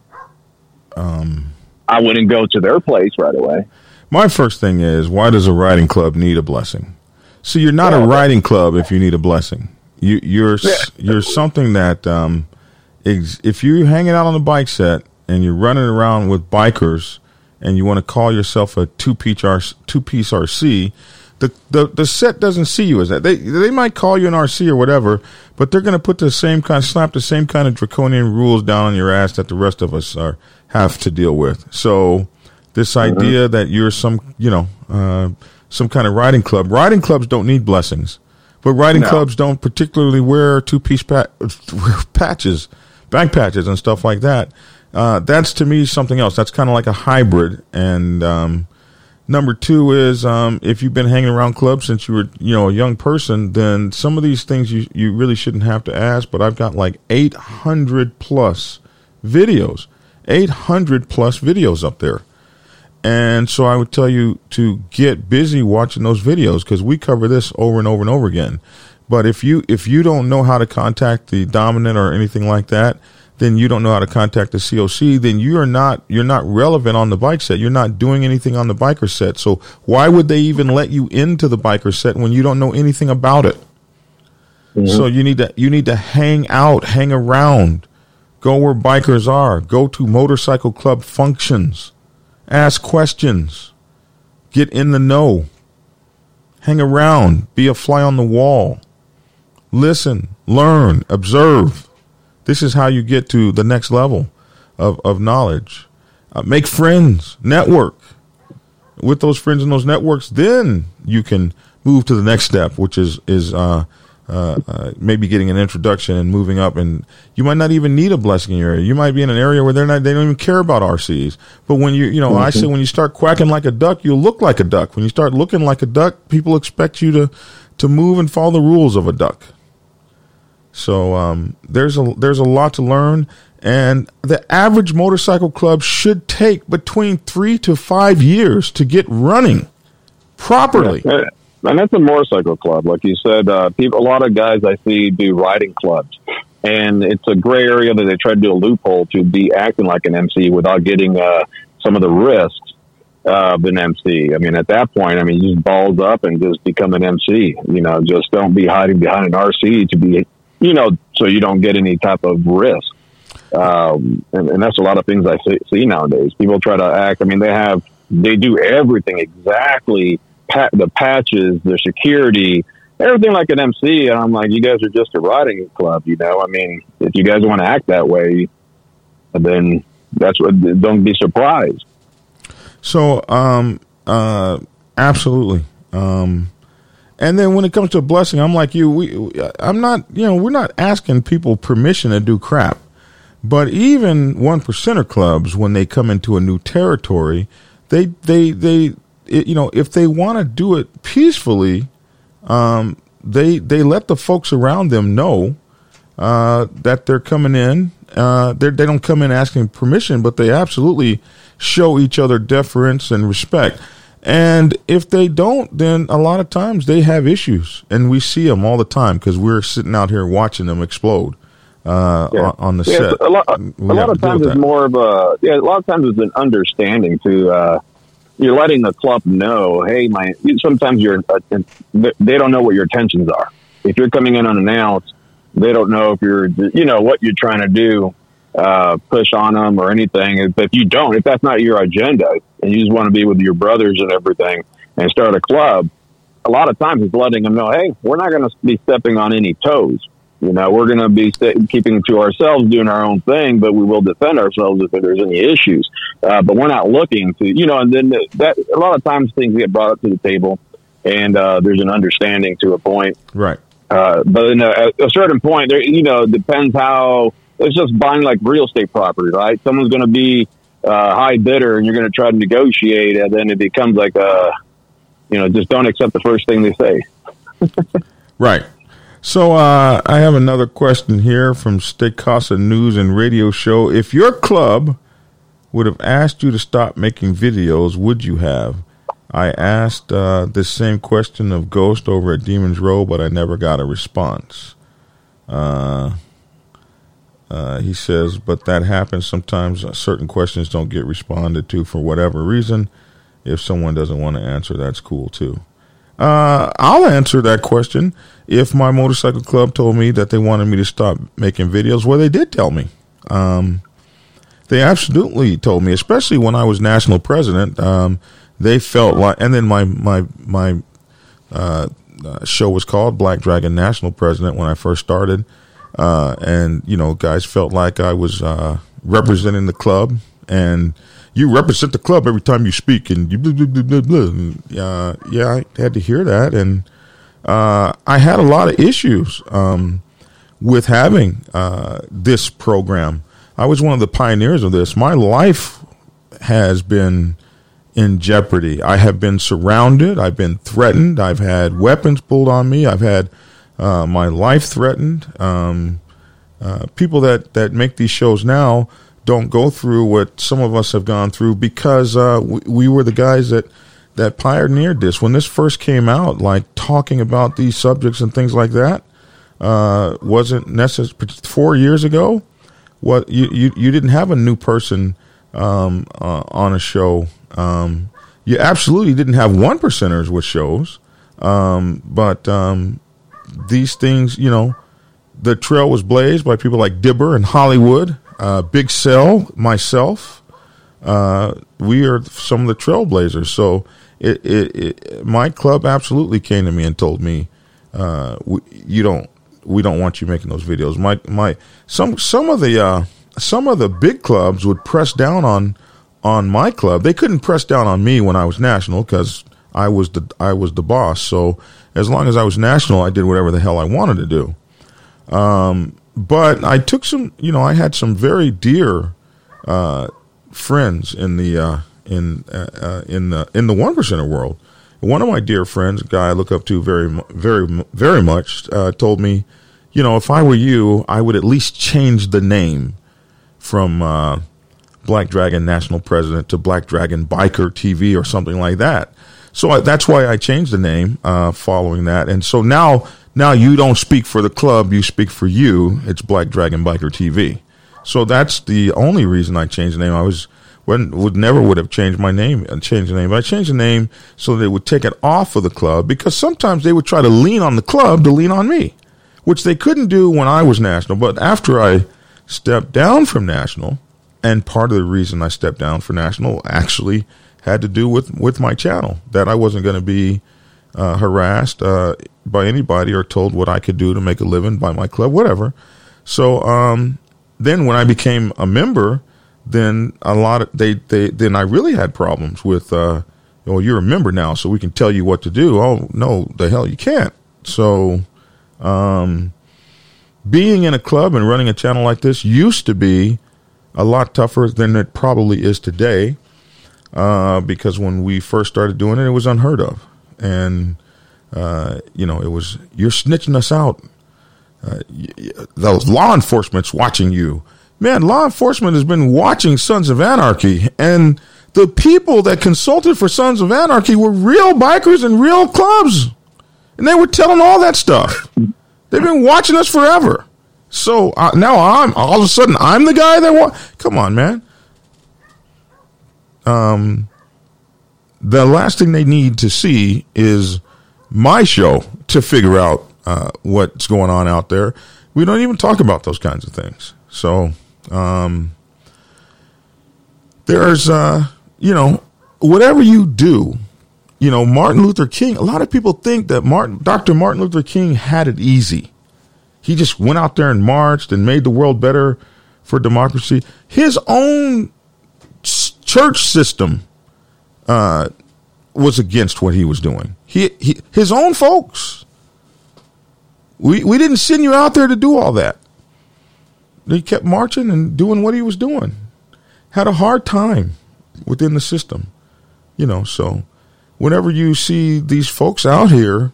Um. I wouldn't go to their place right away. My first thing is why does a riding club need a blessing? So you're not Yeah, a riding club if you need a blessing. You you're s you're something that um, ex- if you're hanging out on the bike set and you're running around with bikers and you want to call yourself a two piece R- two piece RC, the, the the set doesn't see you as that. They they might call you an RC or whatever, but they're going to put the same kind, slap the same kind of draconian rules down on your ass that the rest of us are have to deal with. So this idea that you're some you know uh, some kind of riding club, riding clubs don't need blessings, but riding No. clubs don't particularly wear two piece pa- patches, back patches, and stuff like that. Uh, that's to me something else. That's kind of like a hybrid. And um, number two is um, if you've been hanging around clubs since you were you know a young person, then some of these things you you really shouldn't have to ask. But I've got like eight hundred plus videos, eight hundred plus videos up there. And so I would tell you to get busy watching those videos because we cover this over and over and over again. But if you if you don't know how to contact the dominant or anything like that, then you don't know how to contact the COC. Then you are not you're not relevant on the bike set. You're not doing anything on the biker set. So why would they even let you into the biker set when you don't know anything about it? Mm-hmm. So you need to you need to hang out, hang around, go where bikers are, go to motorcycle club functions, ask questions, get in the know, hang around, be a fly on the wall, listen, learn, observe. This is how you get to the next level of, of knowledge. Uh, make friends, network. With those friends and those networks, then you can move to the next step, which is is uh, uh, uh, maybe getting an introduction and moving up. And you might not even need a blessing in your area. You might be in an area where they're not, they don't even care about RCs. But when you, you know, I say when you start quacking like a duck, you'll look like a duck. When you start looking like a duck, people expect you to, to move and follow the rules of a duck. So um, there's a there's a lot to learn, and the average motorcycle club should take between three to five years to get running properly. Yeah. And that's a motorcycle club, like you said. Uh, people, a lot of guys I see do riding clubs, and it's a gray area that they try to do a loophole to be acting like an MC without getting uh, some of the risks of an MC. I mean, at that point, I mean, you just balls up and just become an MC. You know, just don't be hiding behind an RC to be, you know, so you don't get any type of risk. Um, and, and that's a lot of things I see, see nowadays. People try to act. I mean, they have they do everything exactly pa- the patches, the security, everything like an MC. And I'm like, you guys are just a riding club, you know. I mean, if you guys want to act that way, then that's what. Don't be surprised. So, um, uh, absolutely. Um, and then when it comes to a blessing, I'm like you. We, I'm not. You know, we're not asking people permission to do crap. But even one percenter clubs, when they come into a new territory, they they they you know if they want to do it peacefully, um, they they let the folks around them know uh, that they're coming in. Uh, they're, they don't come in asking permission, but they absolutely show each other deference and respect. And if they don't, then a lot of times they have issues, and we see them all the time because we're sitting out here watching them explode uh, Yeah. on, on the Yeah, set. A lot, a lot of times it's more of a yeah. A lot of times it's an understanding to uh, you're letting the club know, hey, my. Sometimes you're uh, they don't know what your intentions are. If you're coming in unannounced, they don't know if you're you know what you're trying to do, uh, push on them or anything. If, if you don't, if that's not your agenda, and you just want to be with your brothers and everything, and start a club, a lot of times it's letting them know, hey, we're not going to be stepping on any toes. You know, we're going to be st- keeping to ourselves, doing our own thing, but we will defend ourselves if there's any issues. Uh, but we're not looking to, you know, and then that a lot of times things get brought up to the table, and uh, there's an understanding to a point. Right. Uh, but in a, at a certain point, there, you know, depends how it's just buying like real estate property, right? Someone's going to be uh, high bidder, and you're going to try to negotiate, and then it becomes like a, you know, just don't accept the first thing they say. Right. So uh, I have another question here from State Casa News and Radio Show. If your club would have asked you to stop making videos, would you have? I asked uh, this same question of Ghost over at Demons Row, but I never got a response. Uh, uh, he says, but that happens sometimes. Uh, certain questions don't get responded to for whatever reason. If someone doesn't want to answer, that's cool too. Uh, I'll answer that question. If my motorcycle club told me that they wanted me to stop making videos, well, they did tell me. Um, they absolutely told me, especially when I was national president. Um, they felt like, and then my my my uh, uh, show was called Black Dragon National President when I first started, uh, and you know, guys felt like I was uh, representing the club, and you represent the club every time you speak, and you blah, blah, blah, blah, blah. Uh, yeah, I had to hear that, and uh, I had a lot of issues um, with having uh, this program. I was one of the pioneers of this. My life has been in jeopardy. I have been surrounded. I've been threatened. I've had weapons pulled on me. I've had uh, my life threatened. Um, uh, people that, that make these shows now don't go through what some of us have gone through because uh, we, we were the guys that that pioneered this when this first came out, like talking about these subjects and things like that, uh, wasn't necessary. Four years ago, what you, you you didn't have a new person um, uh, on a show. Um, you absolutely didn't have one percenters with shows, um, but um, these things, you know, the trail was blazed by people like Dibber and Hollywood, uh, Big Cell, myself. Uh, we are some of the trailblazers. So it, it, it, my club absolutely came to me and told me, uh, we, you don't, we don't want you making those videos. My, my, some, some of the, uh, some of the big clubs would press down on, on my club. They couldn't press down on me when I was national because I was the, I was the boss. So as long as I was national, I did whatever the hell I wanted to do. Um, but I took some, you know, I had some very dear, uh, friends in the, uh, in uh, uh, in the in the one percenter world. One of my dear friends, a guy I look up to very very very much, uh, told me, you know, if I were you, I would at least change the name from uh, Black Dragon National President to Black Dragon Biker TV or something like that. So I, that's why I changed the name following that. And so now now you don't speak for the club, you speak for you. It's Black Dragon Biker TV. So that's the only reason I changed the name. I was when would never would have changed my name and changed the name. But I changed the name so they would take it off of the club because sometimes they would try to lean on the club to lean on me, which they couldn't do when I was national. But after I stepped down from national, and part of the reason I stepped down for national actually had to do with with my channel that I wasn't going to be uh, harassed uh, by anybody or told what I could do to make a living by my club, whatever. So um, then when I became a member then a lot of they, they then I really had problems with uh well you're a member now so we can tell you what to do. Oh no, the hell you can't. So um being in a club and running a channel like this used to be a lot tougher than it probably is today. Uh, because when we first started doing it, it was unheard of. And, uh, you know, it was, you're snitching us out. Uh, those law enforcement's watching you man, law enforcement has been watching Sons of Anarchy, and the people that consulted for Sons of Anarchy were real bikers and real clubs, and they were telling all that stuff. They've been watching us forever. So uh, now I'm all of a sudden I'm the guy that wa- come on, man. Um, the last thing they need to see is my show to figure out uh, what's going on out there. We don't even talk about those kinds of things. So um, there's, uh, you know, whatever you do, you know, Martin Luther King, a lot of people think that Martin, Dr. Martin Luther King had it easy. He just went out there and marched and made the world better for democracy. His own church system, uh, was against what he was doing. He, he, his own folks. We, we didn't send you out there to do all that he kept marching and doing what he was doing. Had a hard time within the system, you know. So, whenever you see these folks out here,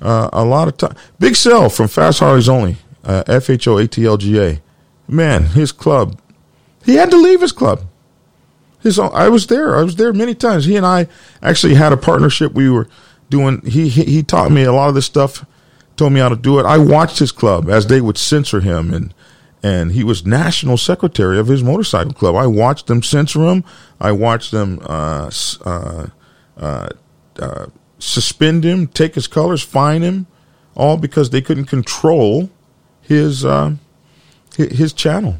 uh, a lot of time. Big Cell from Fast Harleys Only, uh, FHO Man, his club, he had to leave his club. His, I was there. I was there many times. He and I actually had a partnership. We were doing. He he, he taught me a lot of this stuff. Told me how to do it. I watched his club as they would censor him and and he was national secretary of his motorcycle club. I watched them censor him. I watched them uh, uh, uh, uh, suspend him, take his colors, fine him, all because they couldn't control his uh, his channel.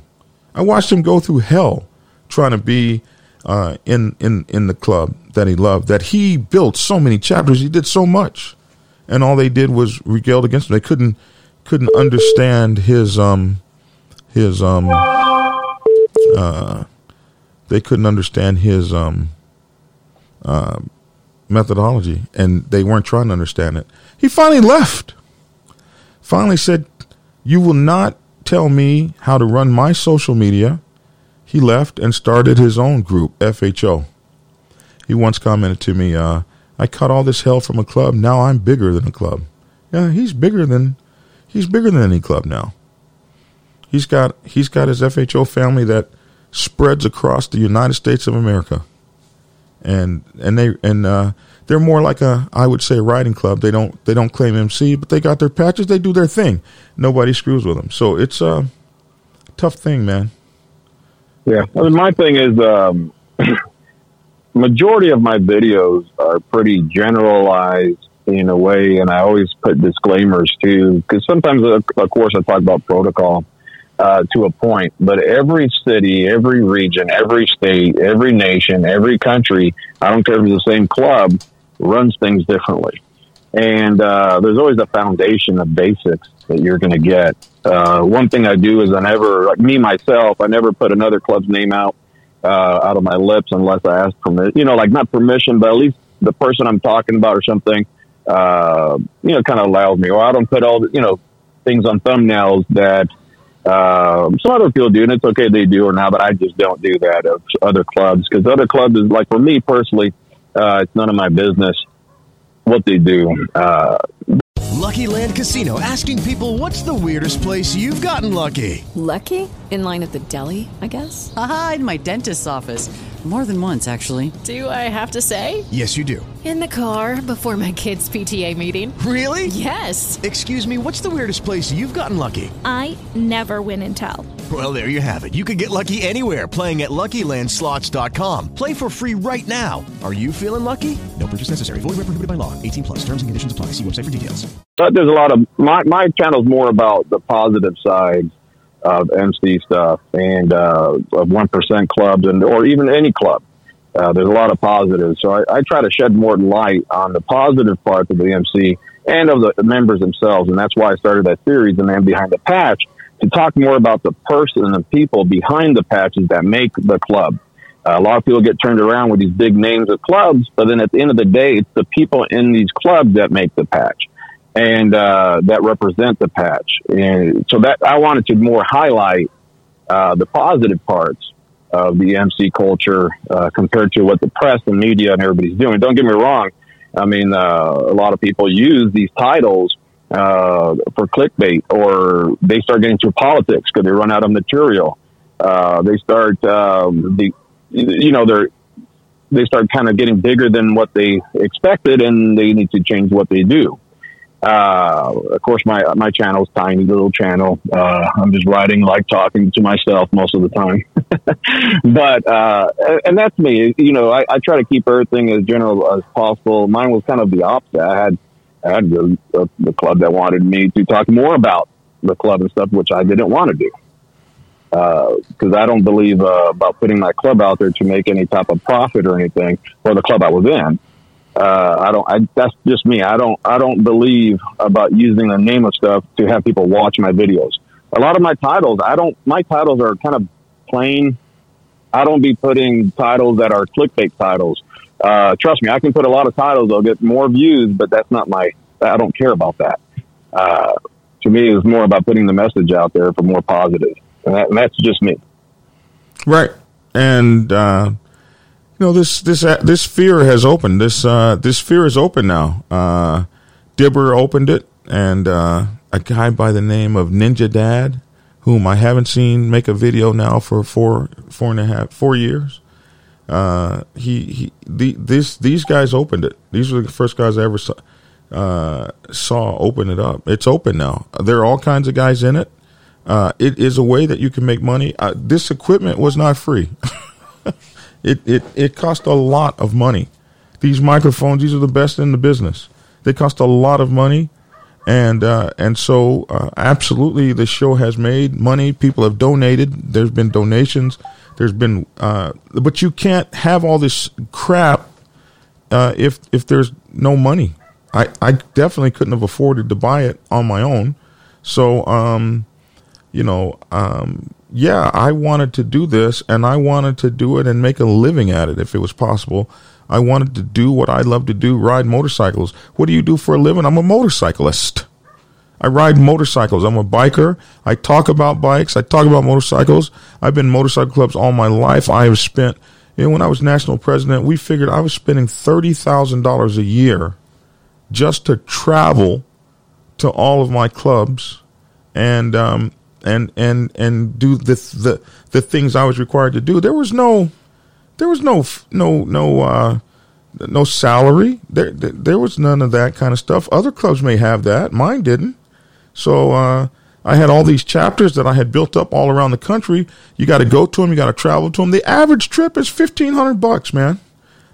I watched him go through hell trying to be uh, in in in the club that he loved. That he built so many chapters. He did so much, and all they did was regaled against him. They couldn't couldn't understand his um his um uh they couldn't understand his um uh methodology and they weren't trying to understand it. He finally left. Finally said, "You will not tell me how to run my social media." He left and started his own group, FHO. He once commented to me, uh, I caught all this hell from a club. Now I'm bigger than a club. Yeah, he's bigger than he's bigger than any club now. He's got he's got his FHO family that spreads across the United States of America, and and they and uh, they're more like a I would say a riding club. They don't they don't claim MC, but they got their patches. They do their thing. Nobody screws with them. So it's a tough thing, man. Yeah, I mean, my thing is, um, majority of my videos are pretty generalized in a way, and I always put disclaimers too, because sometimes, of course, I talk about protocol uh, to a point, but every city, every region, every state, every nation, every country, I don't care if it's the same club, runs things differently. And uh, there's always a foundation of basics that you're going to get. Uh, one thing I do is I never, like me myself, I never put another club's name out uh, out of my lips unless I ask permission. You know, like not permission, but at least the person I'm talking about or something, uh, you know, kind of allows me. Or I don't put all the, you know, things on thumbnails that uh, some other people do, and it's okay they do or not, but I just don't do that of other clubs because other clubs is like for me personally, uh, it's none of my business what they do. Uh, Lucky Land Casino asking people what's the weirdest place you've gotten lucky? Lucky? In line at the deli, I guess? Aha, in my dentist's office. More than once, actually. Do I have to say? Yes, you do. In the car before my kids' PTA meeting. Really? Yes. Excuse me, what's the weirdest place you've gotten lucky? I never win and tell. Well, there you have it. You can get lucky anywhere playing at LuckyLandSlots.com. Play for free right now. Are you feeling lucky? No purchase necessary. Void where prohibited by law. 18 plus. Terms and conditions apply. See website for details. but there's a lot of my my channel's more about the positive side of MC stuff and uh, of one percent clubs and or even any club. Uh, there's a lot of positives, so I, I try to shed more light on the positive parts of the MC and of the members themselves, and that's why I started that series, the man behind the patch, to talk more about the person and the people behind the patches that make the club. Uh, a lot of people get turned around with these big names of clubs, but then at the end of the day, it's the people in these clubs that make the patch and uh, that represent the patch. And so that I wanted to more highlight uh, the positive parts of the MC culture uh, compared to what the press and media and everybody's doing. Don't get me wrong. I mean, uh, a lot of people use these titles uh, for clickbait, or they start getting into politics because they run out of material. Uh, they start, um, the, you know, they're they start kind of getting bigger than what they expected, and they need to change what they do. Uh, of course, my my channel's tiny little channel. Uh, I'm just writing, like talking to myself most of the time. but uh, and that's me. You know, I, I try to keep everything as general as possible. Mine was kind of the opposite. I had I had the, the, the club that wanted me to talk more about the club and stuff, which I didn't want to do because I don't believe uh, about putting my club out there to make any type of profit or anything, or the club I was in. Uh, I don't. I, that's just me. I don't. I don't believe about using the name of stuff to have people watch my videos. A lot of my titles, I don't. My titles are kind of plain. I don't be putting titles that are clickbait titles. Uh, trust me, I can put a lot of titles. They'll get more views, but that's not my. I don't care about that. Uh, to me, it's more about putting the message out there for more positive, and, that, and that's just me. Right. And uh, know this this uh, this sphere has opened. This uh, this sphere is open now. Uh, Dibber opened it, and uh, a guy by the name of Ninja Dad, whom I haven't seen make a video now for four four and a half four years. Uh, he he the, this these guys opened it. These were the first guys I ever saw uh, saw open it up. It's open now. There are all kinds of guys in it. Uh, it is a way that you can make money. Uh, this equipment was not free. it, it, it cost a lot of money. These microphones, these are the best in the business. They cost a lot of money. And, uh, and so, uh, absolutely the show has made money. People have donated. There's been donations. There's been, uh, but you can't have all this crap, uh, if, if there's no money. I, I definitely couldn't have afforded to buy it on my own. So, um, you know, um, yeah, I wanted to do this and I wanted to do it and make a living at it if it was possible. I wanted to do what I love to do, ride motorcycles. What do you do for a living? I'm a motorcyclist. I ride motorcycles. I'm a biker. I talk about bikes. I talk about motorcycles. I've been in motorcycle clubs all my life. I have spent, you know, when I was national president, we figured I was spending $30,000 a year just to travel to all of my clubs and, um, and and and do the the the things I was required to do. There was no there was no no no uh, no salary. There, there, there was none of that kind of stuff. Other clubs may have that. Mine didn't. So uh, I had all these chapters that I had built up all around the country. You got to go to them. You got to travel to them. The average trip is fifteen hundred bucks, man.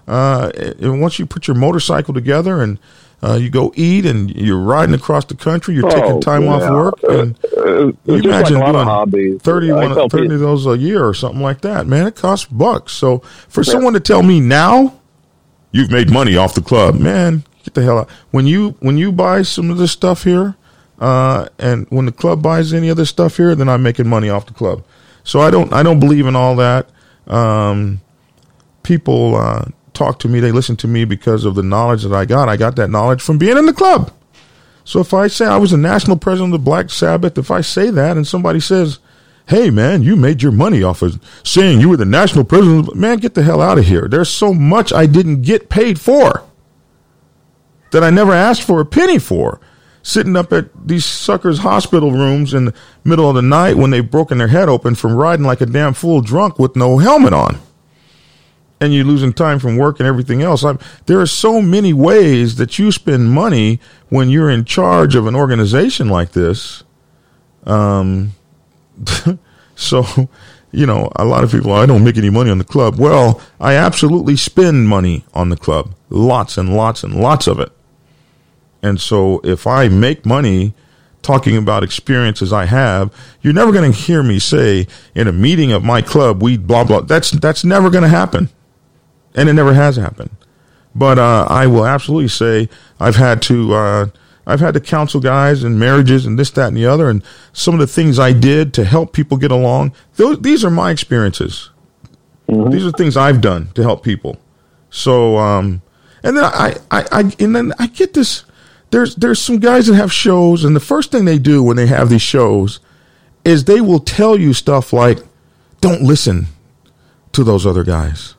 Uh, and once you put your motorcycle together and uh, you go eat and you're riding across the country, you're taking Oh, time off work, and Uh, you like imagine a lot of doing hobbies. 30, one- 30 of those a year or something like that. Man, it costs bucks. So for someone to tell me now, you've made money off the club, man, get the hell out. When you when you buy some of this stuff here, uh, and when the club buys any other stuff here, then I'm making money off the club. So I don't I don't believe in all that. Um, people uh, talk to me, they listen to me because of the knowledge that I got. I got that knowledge from being in the club. So if I say I was a national president of the Black Sabbath, if I say that and somebody says, "Hey man, you made your money off of saying you were the national president," man, get the hell out of here. There's so much I didn't get paid for that I never asked for a penny for. Sitting up at these suckers' hospital rooms in the middle of the night when they've broken their head open from riding like a damn fool drunk with no helmet on and you're losing time from work and everything else. I'm, there are so many ways that you spend money when you're in charge of an organization like this. Um, so, you know, a lot of people, I don't make any money on the club. Well, I absolutely spend money on the club, lots and lots and lots of it. And so if I make money talking about experiences I have, you're never going to hear me say in a meeting of my club, we blah, blah. That's, that's never going to happen. And it never has happened. But, uh, I will absolutely say I've had to, uh, I've had to counsel guys and marriages and this, that, and the other. And some of the things I did to help people get along, those, these are my experiences. These are things I've done to help people. So, um, and then I, I, I, and then I get this. There's, there's some guys that have shows, and the first thing they do when they have these shows is they will tell you stuff like, "Don't listen to those other guys."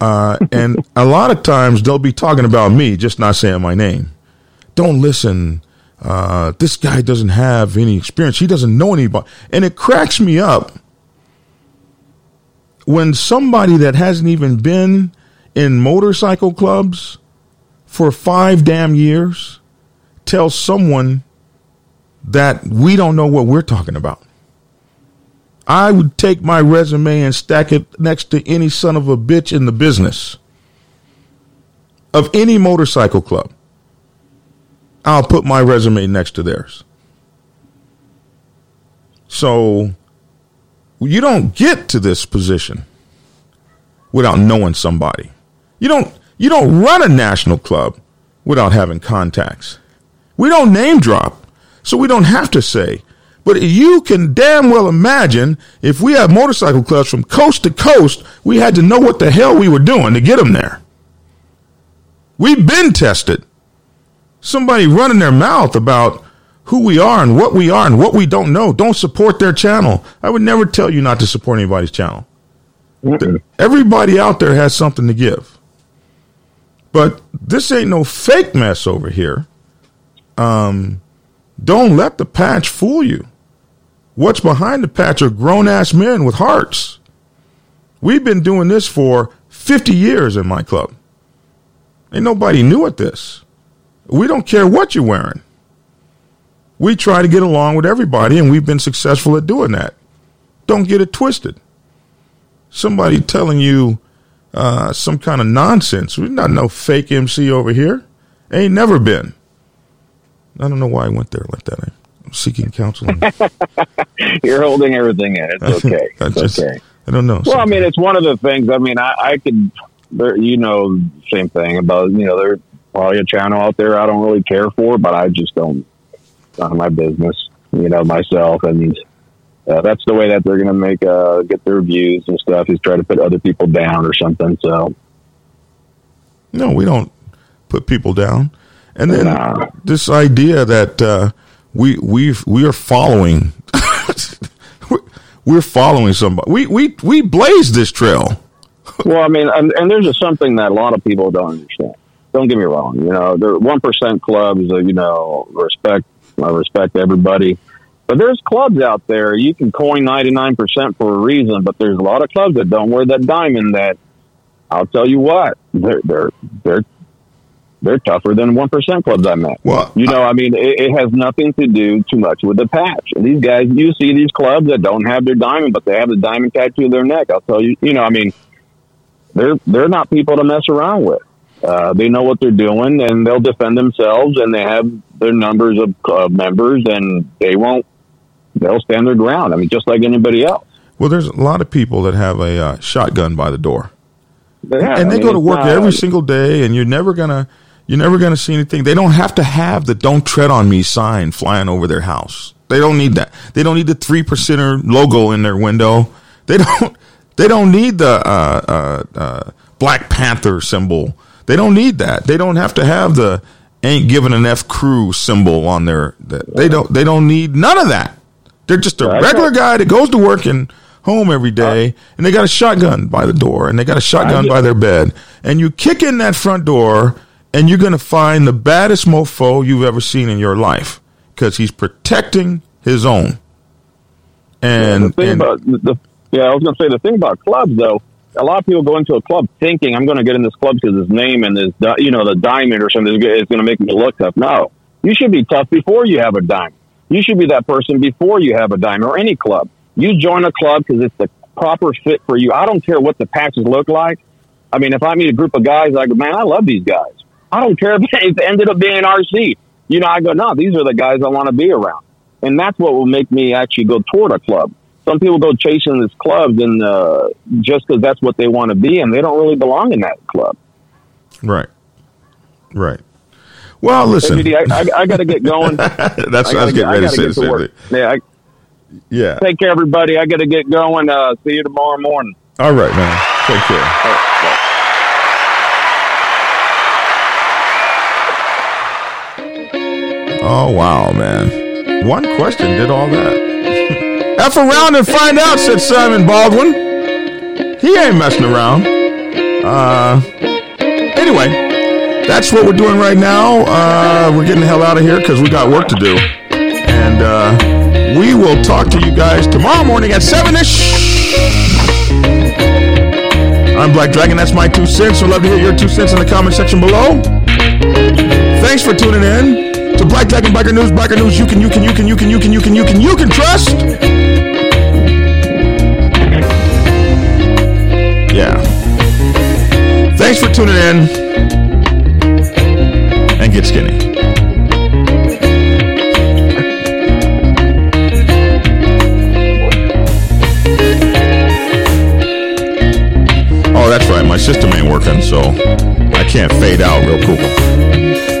Uh, and a lot of times they'll be talking about me, just not saying my name. Don't listen. Uh, this guy doesn't have any experience. He doesn't know anybody. And it cracks me up when somebody that hasn't even been in motorcycle clubs for five damn years tells someone that we don't know what we're talking about. I would take my resume and stack it next to any son of a bitch in the business of any motorcycle club. I'll put my resume next to theirs. So you don't get to this position without knowing somebody. You don't you don't run a national club without having contacts. We don't name drop, so we don't have to say. But you can damn well imagine if we had motorcycle clubs from coast to coast, we had to know what the hell we were doing to get them there. We've been tested. Somebody running their mouth about who we are and what we are and what we don't know. Don't support their channel. I would never tell you not to support anybody's channel. Everybody out there has something to give. But this ain't no fake mess over here. Um, don't let the patch fool you. What's behind the patch are grown ass men with hearts. We've been doing this for 50 years in my club. Ain't nobody new at this. We don't care what you're wearing. We try to get along with everybody, and we've been successful at doing that. Don't get it twisted. Somebody telling you uh, some kind of nonsense. We're not no fake MC over here. Ain't never been. I don't know why I went there like that. Seeking counseling? You're holding everything in. It's okay. I It's just- okay. I don't know. Well, I mean, it's one of the things. I mean, I, I could, there, you know, same thing about you know, there's probably a channel out there I don't really care for, but I just don't. It's none my business, you know, myself, and uh, that's the way that they're going to make uh, get their views and stuff is try to put other people down or something. So No, we don't put people down. And then this idea that uh, we we we are following, we're following somebody. We we we blazed this trail. Well, I mean, and, and there's just something that a lot of people don't understand. Don't get me wrong. You know, the one percent clubs, uh, you know, respect, I respect everybody. But there's clubs out there you can coin ninety nine percent for a reason. But there's a lot of clubs that don't wear that diamond that I'll tell you what, they're they're they're they're tougher than one percent clubs I met. Well, you know, I mean, it, it has nothing to do too much with the patch. These guys, you see these clubs that don't have their diamond, but they have the diamond tattoo on their neck. I'll tell you, you know, I mean, they're they're not people to mess around with. Uh, they know what they're doing, and they'll defend themselves, and they have their numbers of uh, members, and they won't. They'll stand their ground. I mean, just like anybody else. Well, there's a lot of people that have a uh, shotgun by the door, Yeah, and I they mean, go to work not- every single day, and you're never gonna you're never gonna see anything. They don't have to have the "Don't tread on me" sign flying over their house. They don't need that. They don't need the three percenter logo in their window. They don't. They don't need the uh, uh, uh, Black Panther symbol. They don't need that. They don't have to have the "Ain't giving an F crew" symbol on their. They don't. They don't need none of that. They're just a regular guy that goes to work and home every day, and they got a shotgun by the door, and they got a shotgun by their bed, and you kick in that front door, and you're going to find the baddest mofo you've ever seen in your life because he's protecting his own. And, the thing and about the yeah, I was going to say the thing about clubs though. A lot of people go into a club thinking I'm going to get in this club because his name and his you know the diamond or something is going to make me look tough. No, you should be tough before you have a diamond. You should be that person before you have a diamond or any club. You join a club because it's the proper fit for you. I don't care what the patches look like. I mean, if I meet a group of guys, I go, man, I love these guys. I don't care if it ended up being RC. You know, I go, no, these are the guys I want to be around. And that's what will make me actually go toward a club. Some people go chasing this club and uh, just because that's what they want to be, and they don't really belong in that club. right, right. Well, listen, I, I, I got to get going. that's I I was getting get- ready to say get to work. Yeah, I, Yeah. take care, everybody. I got to get going. Uh, see you tomorrow morning. All right, man. Take care. Oh wow, man! One question did all that. F around and find out," said Simon Baldwin. He ain't messing around. Uh, anyway, that's what we're doing right now. Uh, we're getting the hell out of here because we got work to do, and uh, we will talk to you guys tomorrow morning at seven ish. I'm Black Dragon. That's my two cents. So love to hear your two cents in the comment section below. Thanks for tuning in to Black Dragon Biker News. Biker News you can, you can, you can, you can, you can, you can, you can, you can trust. Yeah. Thanks for tuning in. And get skinny. Oh, that's right. My system ain't working, so I can't fade out real cool.